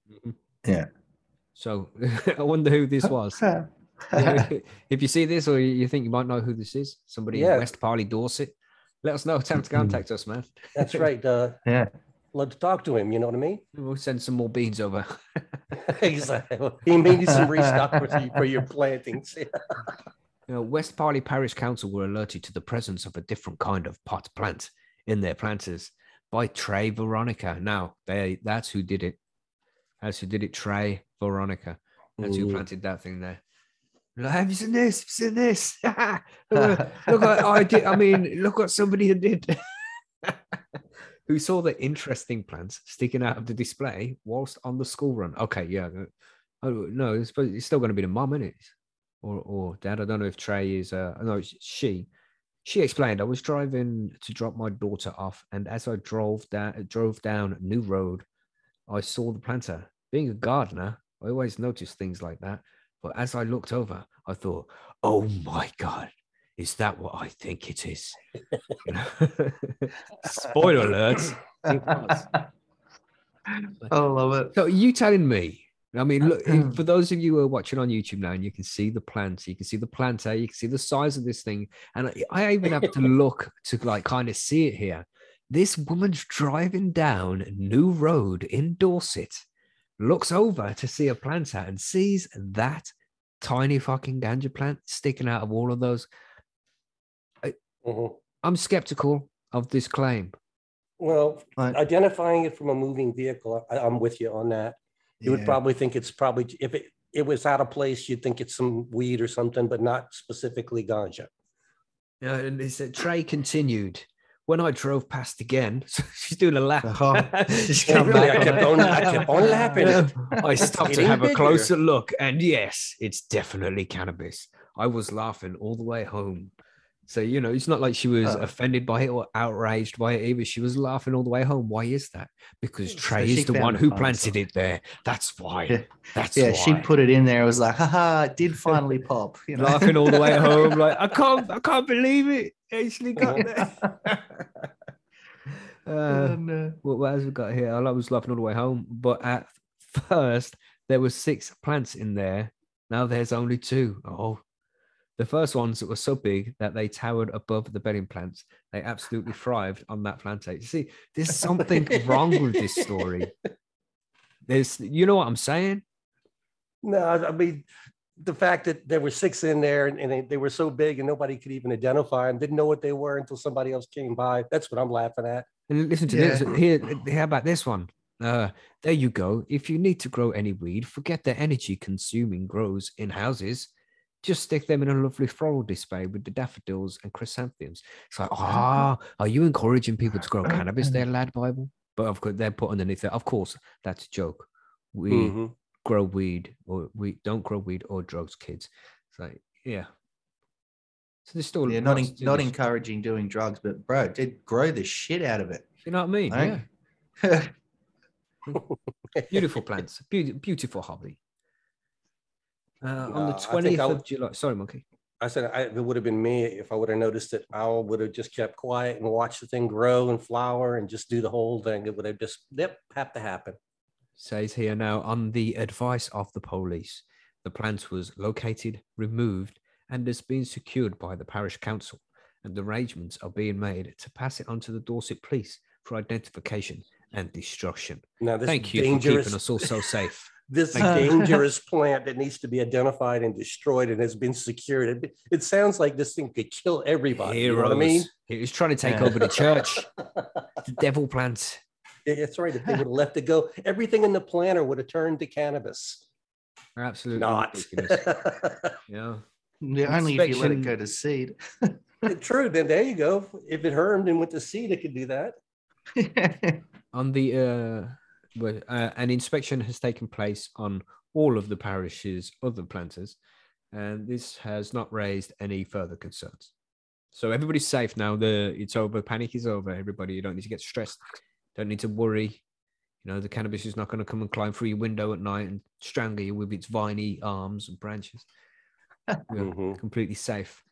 Yeah. So I wonder who this was. if you see this or you you think you might know who this is, somebody Yeah. in West Parley, Dorset, let us know. Time to contact us, man. That's right. Uh, yeah. love to talk to him. You know what I mean? We'll send some more beans over. exactly. He may need some restock for, you- for your plantings. You know, West Parley Parish Council were alerted to the presence of a different kind of pot plant in their planters by Trey Veronica. Now, they that's who did it. That's who did it, Trey Veronica. That's who planted that thing there. Like, Have you seen this? Have you seen this? look, what, look what I did. I mean, look what somebody did. who saw the interesting plants sticking out of the display whilst on the school run. Okay, yeah. uh, Oh no, it's, it's still going to be the mum, isn't it? Or or dad. I don't know if Trey is. Uh, no, it's she. She explained, I was driving to drop my daughter off, and as I drove down drove down New Road, I saw the planter. Being a gardener, I always notice things like that. But as I looked over, I thought, "Oh my god, is that what I think it is?" Spoiler alert. I love it. So you telling me? I mean, look if- for those of you who are watching on YouTube now, and you can see the plant, you can see the planter, you can see the size of this thing, and I- I even have to look to like kind of see it here. This woman's driving down New Road in Dorset, looks over to see a planter and sees that tiny fucking ganja plant sticking out of all of those. Mhm. I'm skeptical of this claim. Well, identifying it from a moving vehicle, I, I'm with you on that. You would probably think it's probably, if it, it was out of place, you'd think it's some weed or something, but not specifically ganja. Yeah, and it said Trey continued. When I drove past again, so she's doing a lap. Uh-huh. She's Come come Really, back I kept on, I kept on lapping. I stopped to have a closer look, and yes, it's definitely cannabis. I was laughing all the way home. So you know, it's not like she was Oh. offended by it or outraged by it either. She was laughing all the way home. Why is that? Because So Trey she is the one who planted it there. That's why. Yeah. That's Yeah, why. she put it in there. It was like, haha, it did finally pop. You know? laughing all the way home. Like I can't, I can't believe it. Actually got there. Oh, uh, no. what, what else we got here? I was laughing all the way home. But at first, there were six plants in there. Now there's only two. Oh, the first ones that were so big that they towered above the bedding plants. They absolutely thrived on that plantation. See, there's something wrong with this story. There's, you know what I'm saying? No, I I mean, the fact that there were six in there and, and they, they were so big and nobody could even identify them, didn't know what they were until somebody else came by. That's what I'm laughing at. And listen to Yeah. this. Here, how about this one? Uh, there you go. If you need to grow any weed, forget the energy consuming grows in houses. Just stick them in a lovely floral display with the daffodils and chrysanthemums. It's like, ah, are you encouraging people to grow cannabis there, LADbible? But of course, they're put underneath it. Of course, that's a joke. We Mhm. grow weed or we don't grow weed or drugs, kids. It's like, yeah. So there's still Yeah, not, en- not this. encouraging doing drugs, but bro, did grow the shit out of it. You know what I mean? Right? Yeah. Beautiful plants. Beautiful, beautiful hobby. Uh, on the Uh, I think 20th I'll- of July. Sorry, Monkey. I said I, it would have been me if I would have noticed it. I would have just kept quiet and watched the thing grow and flower and just do the whole thing. It would have just, yep, have to happen. Says here now, on the advice of the police, the plant was located, removed, and has been secured by the parish council. And arrangements are being made to pass it on to the Dorset police for identification and destruction. Now, this Thank you dangerous, for keeping us all so safe. this Thank dangerous plant that needs to be identified and destroyed and has been secured. It, it sounds like this thing could kill everybody. You know what I mean? Heroes. He was trying to take Yeah. over the church. the devil plant. Yeah, That's right. If they would have let it go, everything in the planter would have turned to cannabis. Absolutely Not. ridiculous. Yeah. Yeah, only if you let it go to seed. True. Then there you go. If it hermed and went to seed, it could do that. on the uh, well, uh, an inspection has taken place on all of the parish's other planters, and this has not raised any further concerns. So everybody's safe now. The it's over. Panic is over. Everybody, you don't need to get stressed. Don't need to worry. You know the cannabis is not going to come and climb through your window at night and strangle you with its viney arms and branches. You're Mhm. completely safe.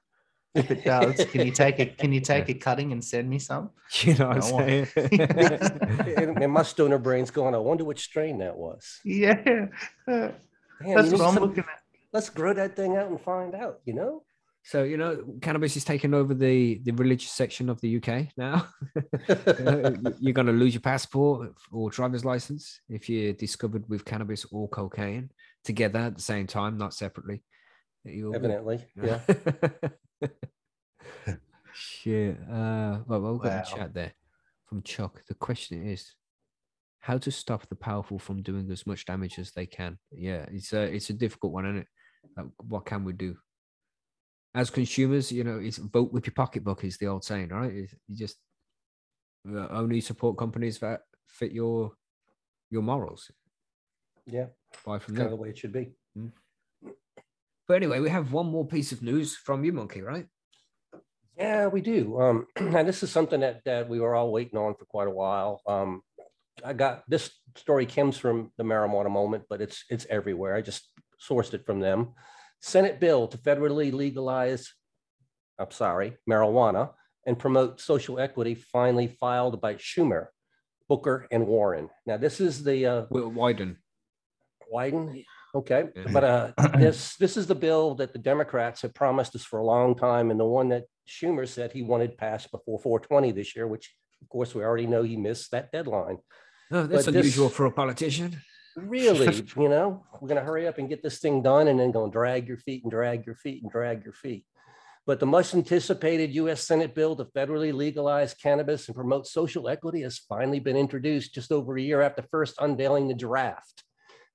If it does, can you take it? Can you take a cutting and send me some? You know what I'm saying? and, and my stoner brain's going, I wonder which strain that was. Yeah, Man, you that's what I'm some- looking at. Let's grow that thing out and find out, you know? So you know, cannabis is taking over the the religious section of the UK now. you know, you're going to lose your passport or driver's license if you're discovered with cannabis or cocaine together at the same time, not separately. You'll- Evidently. Yeah. Shit. Uh, well, we've got a chat there from Chuck. The question is, how to stop the powerful from doing as much damage as they can? Yeah, it's a it's a difficult one, isn't it? Like, what can we do? As consumers, you know, it's vote with your pocketbook is the old saying, right? It's- You just uh, only support companies that fit your your morals. Yeah. Buy from Kind of the way it should be. But anyway, we have one more piece of news from you, Monkey, right? Yeah, we do. Um, and this is something that, that we were all waiting on for quite a while. Um, I got this story comes from the marijuana moment, but it's it's everywhere. I just sourced it from them. Senate bill to federally legalize, I'm sorry, marijuana and promote social equity finally filed by Schumer, Booker, and Warren. Now, this is the uh, Wi- Wyden. Wyden. Okay, but uh, this this is the bill that the Democrats have promised us for a long time, and the one that Schumer said he wanted passed before 420 this year, which of course we already know he missed that deadline. Oh, that's But unusual this- for a politician. Really, you know, we're gonna hurry up and get this thing done, and then gonna drag your feet and drag your feet and drag your feet. But the much anticipated U.S. Senate bill to federally legalize cannabis and promote social equity has finally been introduced just over a year after first unveiling the draft.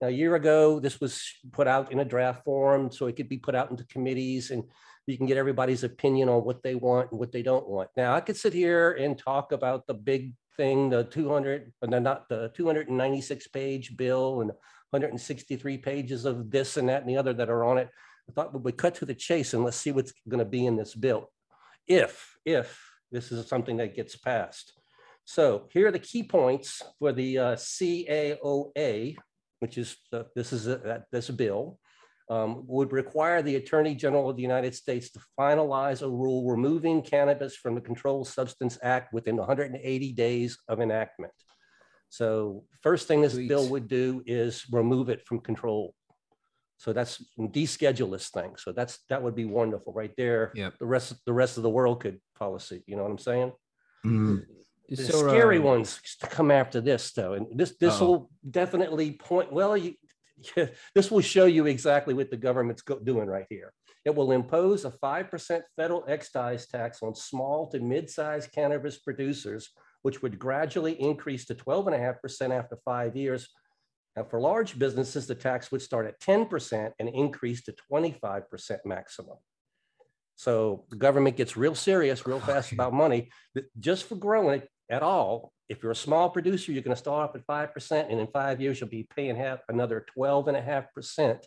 Now, a year ago, this was put out in a draft form so it could be put out into committees and you can get everybody's opinion on what they want and what they don't want. Now, I could sit here and talk about the big thing, the 200, but no, not the 296 page bill and 163 pages of this and that and the other that are on it. I thought we would cut to the chase and let's see what's going to be in this bill. if, if this is something that gets passed. So here are the key points for the uh, CAOA, which is, the- this is, a- this bill, um, would require the Attorney General of the United States to finalize a rule removing cannabis from the Controlled Substance Act within 180 days of enactment. So first thing this bill would do is remove it from control. So that's deschedule this thing. So that's, that would be wonderful right there. Yep. The rest, the rest of the world could policy, you know what I'm saying? Mm. The So, scary uh, ones to come after this though, and this, this Uh-oh. will definitely point, well, you, this will show you exactly what the government's go- doing right here. It will impose a five percent federal excise tax on small to mid-sized cannabis producers, which would gradually increase to twelve and a half percent after five years. now for large businesses, the tax would start at ten percent and increase to twenty-five percent maximum. So the government gets real serious, real fast about money, just for growing it at all. If you're a small producer, you're gonna start off at five percent, and in five years, you'll be paying half, another twelve and a half percent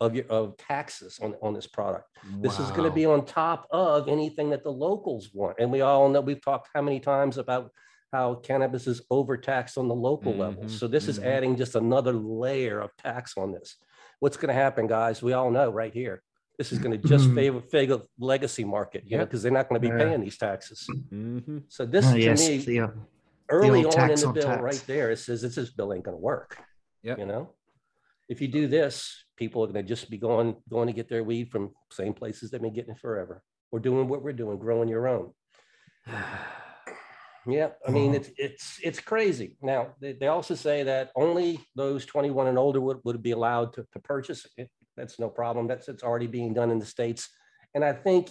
of your, of taxes on, on this product. This is gonna be on top of anything that the locals want. And we all know, we've talked how many times about how cannabis is overtaxed on the local level. Mhm, So this is mhm. adding just another layer of tax on this. What's gonna happen, guys? We all know right here. This is gonna just Mhm. favor, favor legacy market, you know, because they're not gonna be Yeah. paying these taxes. Mhm. So this Oh, to yes, me, the, uh, early on in the on bill, tax. right there, it says this, this bill ain't gonna work. Yep. You know? If you do this, people are gonna just be going, going to get their weed from same places they've been getting it forever. We're doing what we're doing, growing your own. Yeah, I mean, Oh. it's, it's, it's crazy. Now, they, they also say that only those twenty-one and older would, would be allowed to, to purchase it. That's no problem. That's, it's already being done in the States. And I think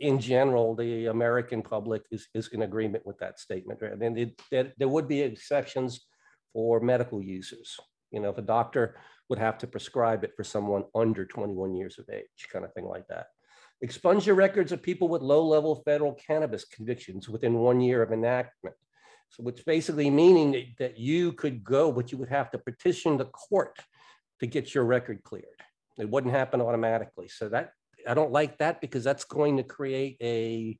in general, the American public is, is in agreement with that statement. And there, there would be exceptions for medical users. You know, if a doctor would have to prescribe it for someone under twenty-one years of age, kind of thing like that. Expunge your records of people with low-level federal cannabis convictions within one year of enactment. So it's basically meaning that, that you could go, but you would have to petition the court to get your record cleared. It wouldn't happen automatically. So that, I don't like that because that's going to create a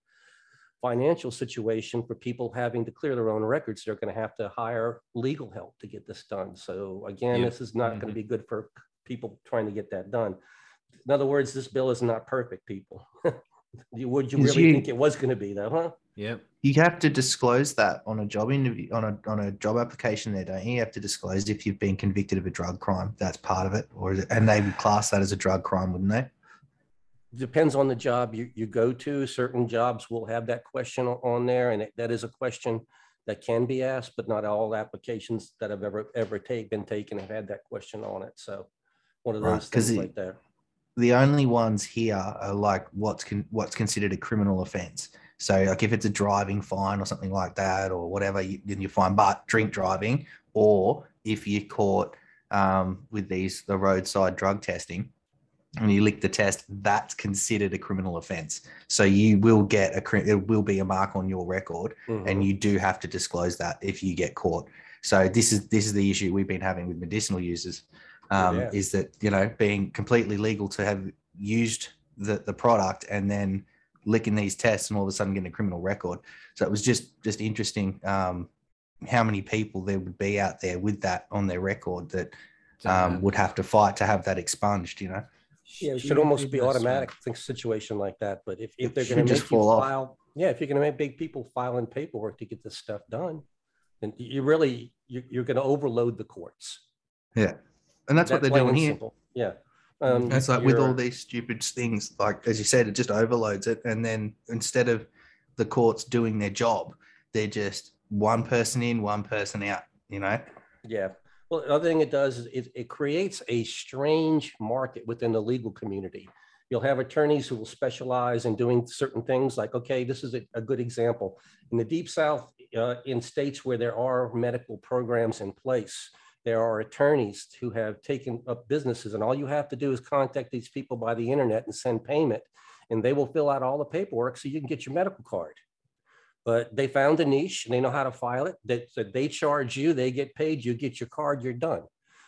financial situation for people having to clear their own records. They're going to have to hire legal help to get this done. So again, Yeah. this is not going Mhm. to be good for people trying to get that done. In other words, this bill is not perfect, people. You- Would you really you- think it was going to be though, huh? Yep. you have to disclose that on a job interview on a on a job application there, don't you? You have to disclose if you've been convicted of a drug crime. That's part of it, or is it, and they would class that as a drug crime, wouldn't they? depends on the job you, you go to. Certain jobs will have that question on there, and it- that is a question that can be asked, but not all applications that have ever, ever take, been taken have had that question on it. So one of Right, those 'cause things it- like that. The only ones here are like what's con- what's considered a criminal offence. So, like if it's a driving fine or something like that, or whatever, you, then you're fine. But drink driving, or if you're caught um, with these the roadside drug testing, and you lick the test, that's considered a criminal offence. So you will get a it will be a mark on your record, Mhm. and you do have to disclose that if you get caught. So this is this is the issue we've been having with medicinal users, um, Yeah. is that you know being completely legal to have used the the product and then licking these tests and all of a sudden getting a criminal record. So it was just just interesting um, how many people there would be out there with that on their record that um, would have to fight to have that expunged. You know. Yeah, it should almost be automatic think situation like that, but if, if they're gonna just make you fall off. file, yeah, if you're gonna make big people filing paperwork to get this stuff done, then you really, you, you're gonna overload the courts. Yeah, and that's, what they're doing here. simple. Yeah. Um, It's like with all these stupid things, like as you said, it just overloads it. And then instead of the courts doing their job, they're just one person in, one person out, you know? Yeah. Well, the other thing it does is it, it creates a strange market within the legal community. You'll have attorneys who will specialize in doing certain things like, okay, this is a, a good example. In the deep south, uh, in states where there are medical programs in place, there are attorneys who have taken up businesses and all you have to do is contact these people by the internet and send payment and they will fill out all the paperwork so you can get your medical card. But they found a niche and they know how to file it. That so they charge you, they get paid, you get your card, you're done.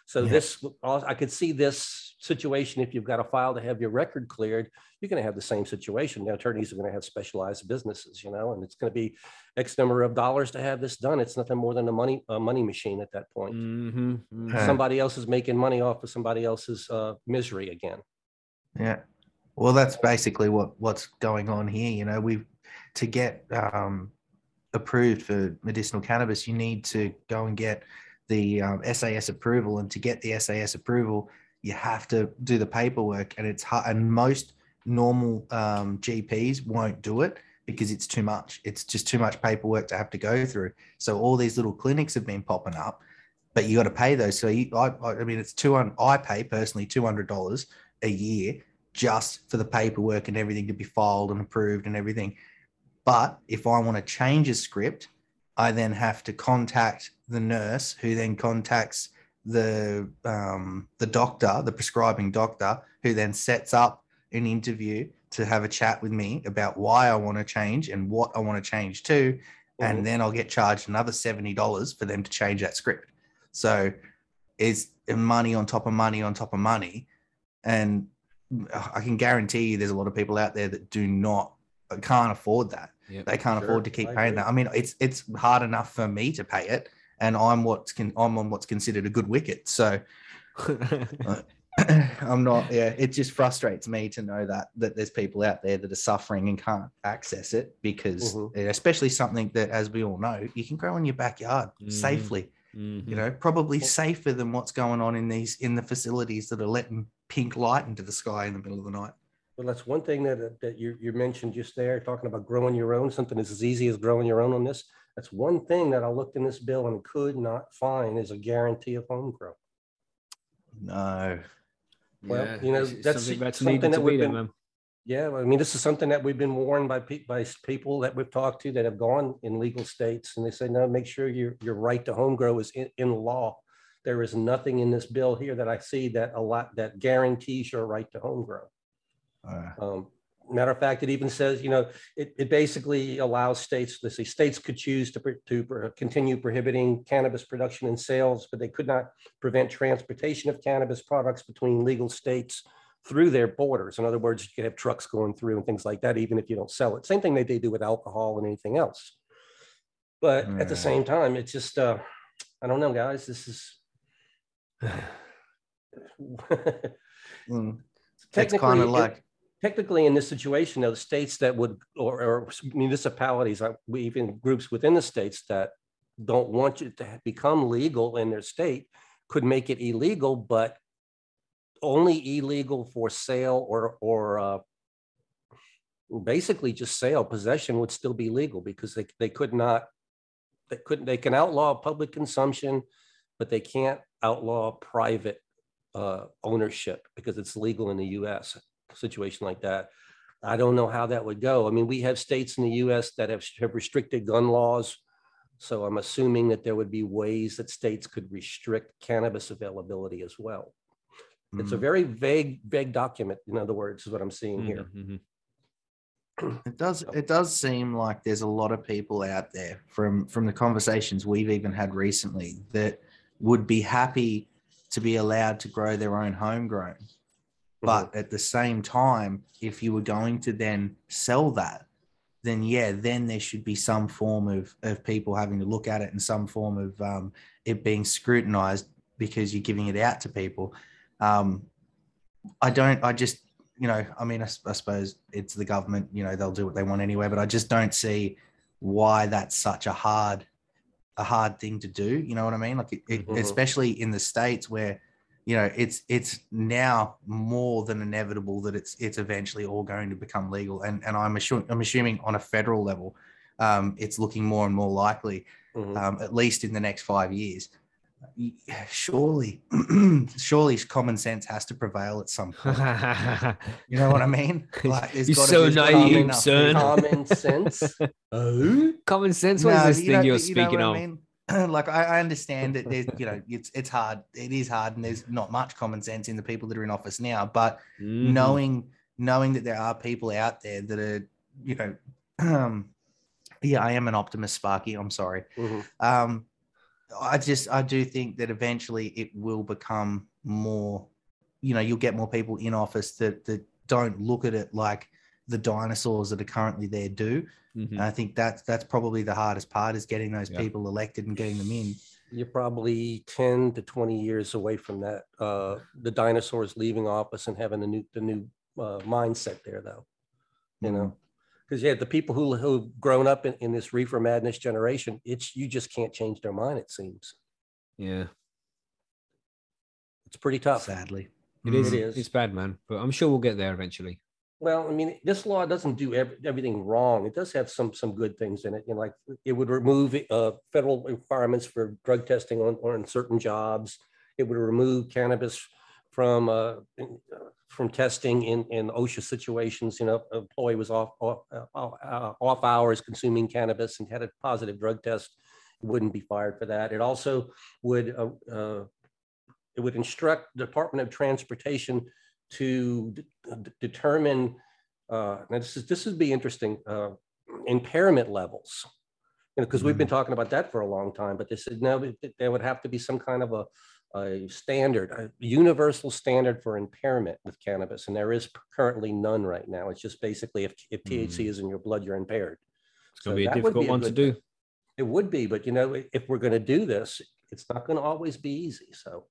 So Yeah. this, I could see this situation, if you've got a file to have your record cleared, you're going to have the same situation. Now, attorneys are going to have specialized businesses, you know, and it's going to be X number of dollars to have this done. It's nothing more than a money, a money machine at that point. Mhm, mhm. Somebody else is making money off of somebody else's uh, misery again. Yeah. Well, that's basically what what's going on here. You know, we to get um, approved for medicinal cannabis, you need to go and get the um, SAS approval, and to get the SAS approval, you have to do the paperwork, and it's hard. And most normal um, GPs won't do it because it's too much. It's just too much paperwork to have to go through. So all these little clinics have been popping up, but you got to pay those. So you, I, I mean, it's two hundred. I pay personally two hundred dollars a year just for the paperwork and everything to be filed and approved and everything. But if I want to change a script, I then have to contact the nurse, who then contacts the um, the doctor, the prescribing doctor, who then sets up an interview to have a chat with me about why I want to change and what I want to change to, Mhm. and then I'll get charged another seventy dollars for them to change that script. So it's money on top of money on top of money, and I can guarantee you there's a lot of people out there that do not can't afford that. Yep. They can't Sure, afford to keep I paying agree. that. I mean, it's it's hard enough for me to pay it, and I'm what's can I'm on what's considered a good wicket. So I'm not. Yeah, it just frustrates me to know that that there's people out there that are suffering and can't access it because, Mhm. especially something that, as we all know, you can grow in your backyard Mhm. safely. Mhm. You know, probably safer than what's going on in these in the facilities that are letting pink light into the sky in the middle of the night. Well, that's one thing that, that you, you mentioned just there, talking about growing your own, something as easy as growing your own on this. That's one thing that I looked in this bill and could not find is a guarantee of home grow. No. Well, Yeah, you know, it's- it's that's something that's something that we've been- man. Yeah, I mean, this is something that we've been warned by pe- by people that we've talked to that have gone in legal states, and they say, no, make sure your your right to home grow is in, in law. There is nothing in this bill here that I see that a lot that guarantees your right to home grow. Uh, Um, matter of fact, it even says, you know, it, it basically allows states, let's say, states could choose to, to continue prohibiting cannabis production and sales, but they could not prevent transportation of cannabis products between legal states through their borders. In other words, you could have trucks going through and things like that, even if you don't sell it. Same thing that they do with alcohol and anything else. But at the same time, it's just, uh, I don't know, guys, this is. mm, it's Technically, kind of it- like technically in this situation, though, the states that would, or, or municipalities, uh, even groups within the states that don't want you to become legal in their state could make it illegal, but only illegal for sale or, or uh, basically just sale. Possession would still be legal because they, they could not, they couldn't, they can outlaw public consumption, but they can't outlaw private uh, ownership because it's legal in the US situation like that. I don't know how that would go. I mean, we have states in the US that have, have restricted gun laws. So I'm assuming that there would be ways that states could restrict cannabis availability as well. It's a mm, very vague, vague document, in other words, is what I'm seeing here. Mhm, it does it does seem like there's a lot of people out there from from the conversations we've even had recently that would be happy to be allowed to grow their own homegrown. But at the same time, if you were going to then sell that, then yeah, then there should be some form of of people having to look at it and some form of um, it being scrutinized because you're giving it out to people. Um, I don't. I just you know. I mean, I suppose it's the government. You know, they'll do what they want anyway. But I just don't see why that's such a hard a hard thing to do. You know what I mean? Like, it, it, Mhm. especially in the states where you know it's it's now more than inevitable that it's it's eventually all going to become legal and and i'm assuming i'm assuming on a federal level um it's looking more and more likely Mhm. um at least in the next five years Y- surely surely common sense has to prevail at some point you know what i mean there's You're so be- there's gotta be naive, enough son. people- Common sense. Oh, Common sense. What is No, this you thing know- you're you know speaking what I of? mean? like I, I understand that there's you know it's it's hard it is hard and there's not much common sense in the people that are in office now but Mhm. knowing knowing that there are people out there that are you know um yeah i am an optimist sparky i'm sorry Mhm. um i just i do think that eventually it will become more you know you'll get more people in office that that don't look at it like the dinosaurs that are currently there do. Mhm. And I think that's that's probably the hardest part is getting those Yeah. people elected and getting them in. You're probably 10 to 20 years away from that. Uh, the dinosaurs leaving office and having the new, the new uh, mindset there though. You know, because yeah, the people who, who've grown up in, in this reefer madness generation, it's, you just can't change their mind, it seems. Yeah, It's pretty tough. Sadly, it is. It is. It's bad, man. But I'm sure we'll get there eventually. Well, I mean, this law doesn't do ev- everything wrong. It does have some, some good things in it. You know, like it would remove uh, federal requirements for drug testing on, on certain jobs. It would remove cannabis from, uh, uh, from testing in, in OSHA situations. You know, employee was off, off, uh, off hours consuming cannabis and had a positive drug test, wouldn't be fired for that. It also would, uh, uh, it would instruct Department of Transportation to determine, uh, now this is, this would be interesting, uh, impairment levels. You know, because we've been talking about that for a long time, but they said, no, th- th- there would have to be some kind of a, a standard, a universal standard for impairment with cannabis, and there is currently none right now. It's just basically if, if THC is in your blood, you're impaired. It's gonna So be a difficult be a one to do. It would be, but you know, if we're going to do this, it's not going to always be easy. So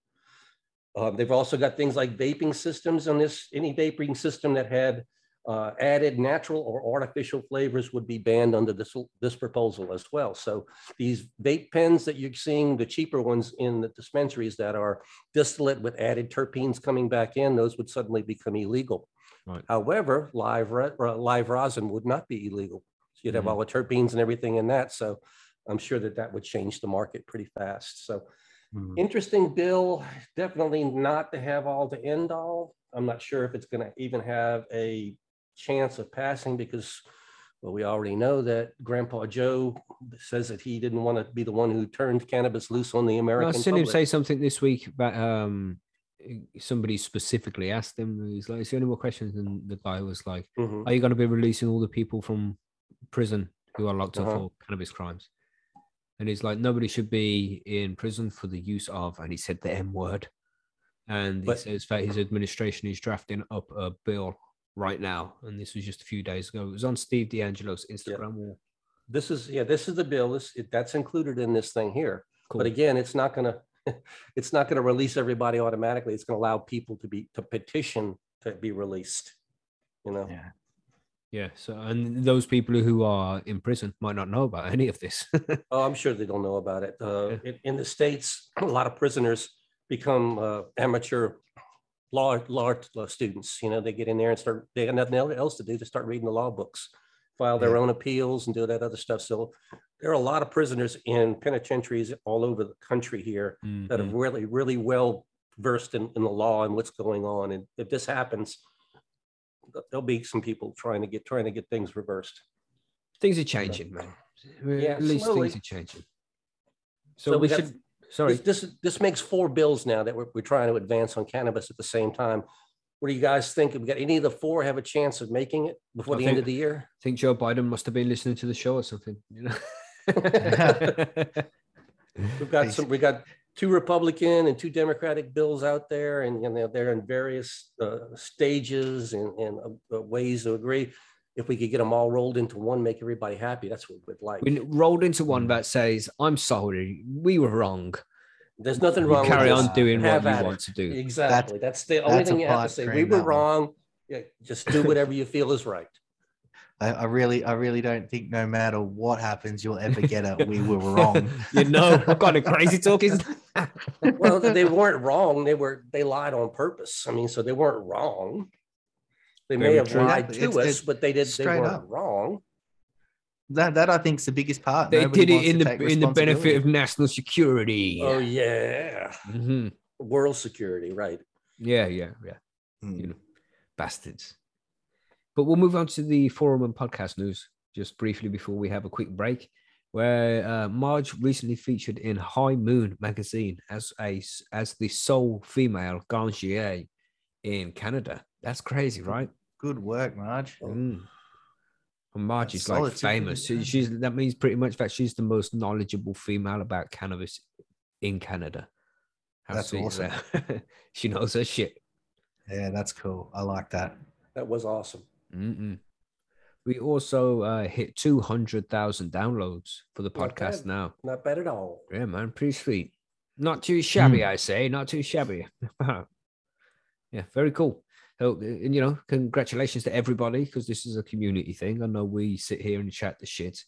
uh, they've also got things like vaping systems on this. Any vaping system that had uh, added natural or artificial flavors would be banned under this this proposal as well. So these vape pens that you're seeing, the cheaper ones in the dispensaries that are distillate with added terpenes coming back in, those would suddenly become illegal. Right. However, live uh, live rosin would not be illegal. So you'd have Mhm. all the terpenes and everything in that. So I'm sure that that would change the market pretty fast. So Mm. interesting bill, definitely not to have all the end all. I'm not sure if it's going to even have a chance of passing because, well, we already know that Grandpa Joe says that he didn't want to be the one who turned cannabis loose on the American I've seen him say something this week about um somebody specifically asked him. He's like, "Is there any more questions?" And the guy was like, Mhm. "Are you going to be releasing all the people from prison who are locked up Uh-huh. for cannabis crimes?" And he's like, "Nobody should be in prison for the use of," and he said the M word. And But- he says that his administration is drafting up a bill right now, and this was just a few days ago. It was on Steve DeAngelo's Instagram wall. This is, yeah, this is the bill. This, it- that's included in this thing here. Cool. But again, it's not gonna, it's not gonna release everybody automatically. It's gonna allow people to be, to petition to be released. You know, Yeah. Yeah. So, and those people who are in prison might not know about any of this. oh, I'm sure they don't know about it. Uh, Yeah. in, in the States, a lot of prisoners become uh, amateur law, law uh, students. You know, they get in there and start, they got nothing else to do, to start reading the law books, file their Yeah. own appeals and do that other stuff. So there are a lot of prisoners in penitentiaries all over the country here that are really, really well versed in, in the law and what's going on. And if this happens, there'll be some people trying to get, trying to get things reversed. Things are changing, man. Yeah, At least slowly. things are changing. So, So we we got- should. Sorry. This, this, this makes four bills now that we're, we're trying to advance on cannabis at the same time. What do you guys think? Have we got any of the four have a chance of making it before I the end of the year? I think Joe Biden must have been listening to the show or something. You know. We've got some, we got two Republican and two Democratic bills out there and, you know, they're in various uh, stages and, and uh, ways to agree. If we could get them all rolled into one, make everybody happy, that's what we'd like. we rolled into one that says, "I'm sorry, we were wrong. There's nothing You wrong. with carry this. on doing what Have you at it. want to do." Exactly. That's the only that's thing you have to say. We were wrong. Yeah, just do whatever you feel is right. I, I really, I really don't think no matter what happens, you'll ever get a "we were wrong." you know, what kind of crazy talk is that? Well, they weren't wrong. They were they lied on purpose. I mean, so they weren't wrong. They may Very have true. lied to It's- us, it's but they did. They weren't up. wrong. That, that I think is the biggest part. They Nobody did it in the in the benefit of national security. Oh yeah, Mhm. world security, right? Yeah, yeah, yeah. Mm. you know, bastards. But we'll move on to the forum and podcast news just briefly before we have a quick break. Where uh, Marge recently featured in High Moon magazine as a s- as the sole female Ganjier in Canada. That's crazy, right? Good work, Marge. Mm. And Marge That's is like famous. She- She's that means pretty much that she's the most knowledgeable female about cannabis in Canada. How That's awesome. that? she knows her shit. Yeah, that's cool. I like that. That was awesome. Mm-mm. We also uh, hit 200,000 downloads for the Not podcast bad. now. Not bad at all. Yeah, man, pretty sweet. Not too shabby, Mm. I say. Not too shabby. yeah, very cool. So, uh, and you know, congratulations to everybody because this is a community thing. I know we sit here and chat the shit,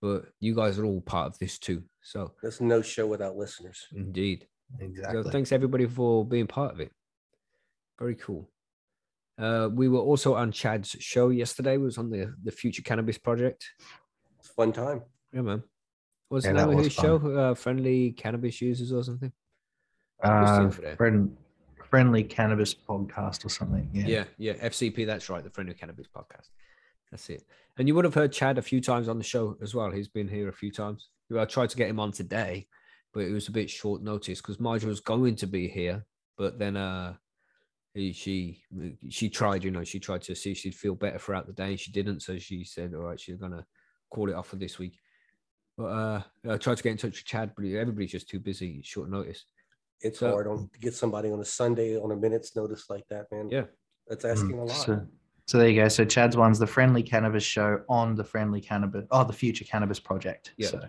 but you guys are all part of this too. So, There's no show without listeners. indeed. Exactly. So, thanks everybody for being part of it. Very cool. Uh, we were also on Chad's show yesterday. Was on the the Future Cannabis Project. It's a fun time. Yeah, man. What's Yeah, the that name of his fun. show? Uh, Friendly Cannabis Users or something? Uh, friend, friendly cannabis podcast or something. Yeah. Yeah, yeah, FCP. That's right, the Friendly Cannabis Podcast. That's it. And you would have heard Chad a few times on the show as well. He's been here a few times. I tried to get him on today, but it was a bit short notice because Marjorie was going to be here, but then uh, he, she she tried. You know, she tried to see if she'd feel better throughout the day, and she didn't. So she said, "All right, she's gonna call it off for this week." But uh, I tried to get in touch with Chad, but everybody's just too busy. Short notice. It's So- hard on to get somebody on a Sunday on a minute's notice like that, man. Yeah. That's Mm, asking a lot. So, so there you go. So Chad's one's the Friendly Cannabis Show on the Friendly Cannabis, oh, the Future Cannabis Project. Yeah. So,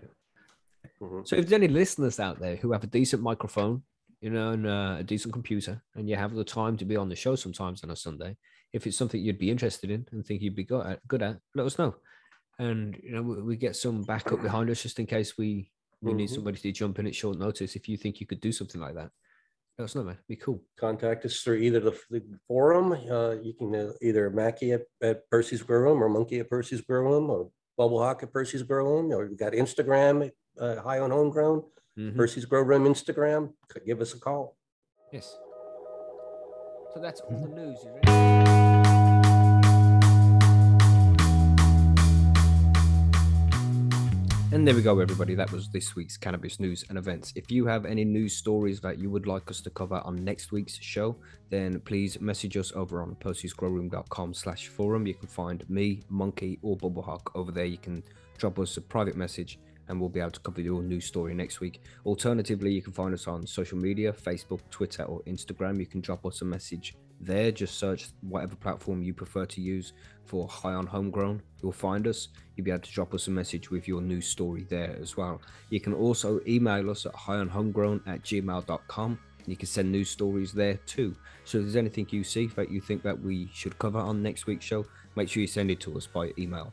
Mhm. So if there's any listeners out there who have a decent microphone, you know, and uh, a decent computer, and you have the time to be on the show sometimes on a Sunday, if it's something you'd be interested in and think you'd be good at, good at let us know. And you know, we, we get some backup behind us just in case we we need Mhm. somebody to jump in at short notice. If you think you could do something like that, let us know, man. Be cool. Contact us through either the, the forum. Uh, you can uh, either Mackie at, at Percy's Grow Room or Monkey at Percy's Grow Room or Bubble Hawk at Percy's Grow Room. Or we've got Instagram, uh, High on Homegrown, Mhm. Percy's Grow Room Instagram. Give us a call. Yes. So that's all the news. you? And there we go, everybody. That was this week's cannabis news and events. If you have any news stories that you would like us to cover on next week's show, then please message us over on percysgrowroom.com slash forum. You can find me, Monkey, or Bubblehawk over there. You can drop us a private message and we'll be able to cover your news story next week. Alternatively, you can find us on social media Facebook, Twitter, or Instagram. You can drop us a message there. Just search whatever platform you prefer to use for High on Homegrown. You'll find us. You'll be able to drop us a message with your news story there as well. You can also email us at highonhomegrown at gmail.com. You can send news stories there too. So if there's anything you see that you think that we should cover on next week's show, make sure you send it to us by email.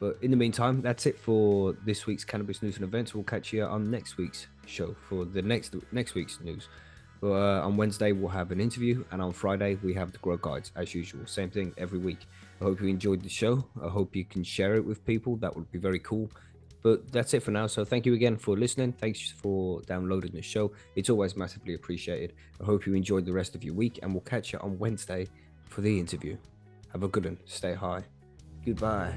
But in the meantime, that's it for this week's cannabis news and events. We'll catch you on next week's show for the next next week's news. But, uh, on Wednesday we'll have an interview, and on Friday we have the grow guides as usual. Same thing every week. I hope you enjoyed the show. I hope you can share it with people. That would be very cool. But that's it for now. So thank you again for listening. Thanks for downloading the show. It's always massively appreciated. I hope you enjoyed the rest of your week, and we'll catch you on Wednesday for the interview. Have a good one. Stay high. Goodbye.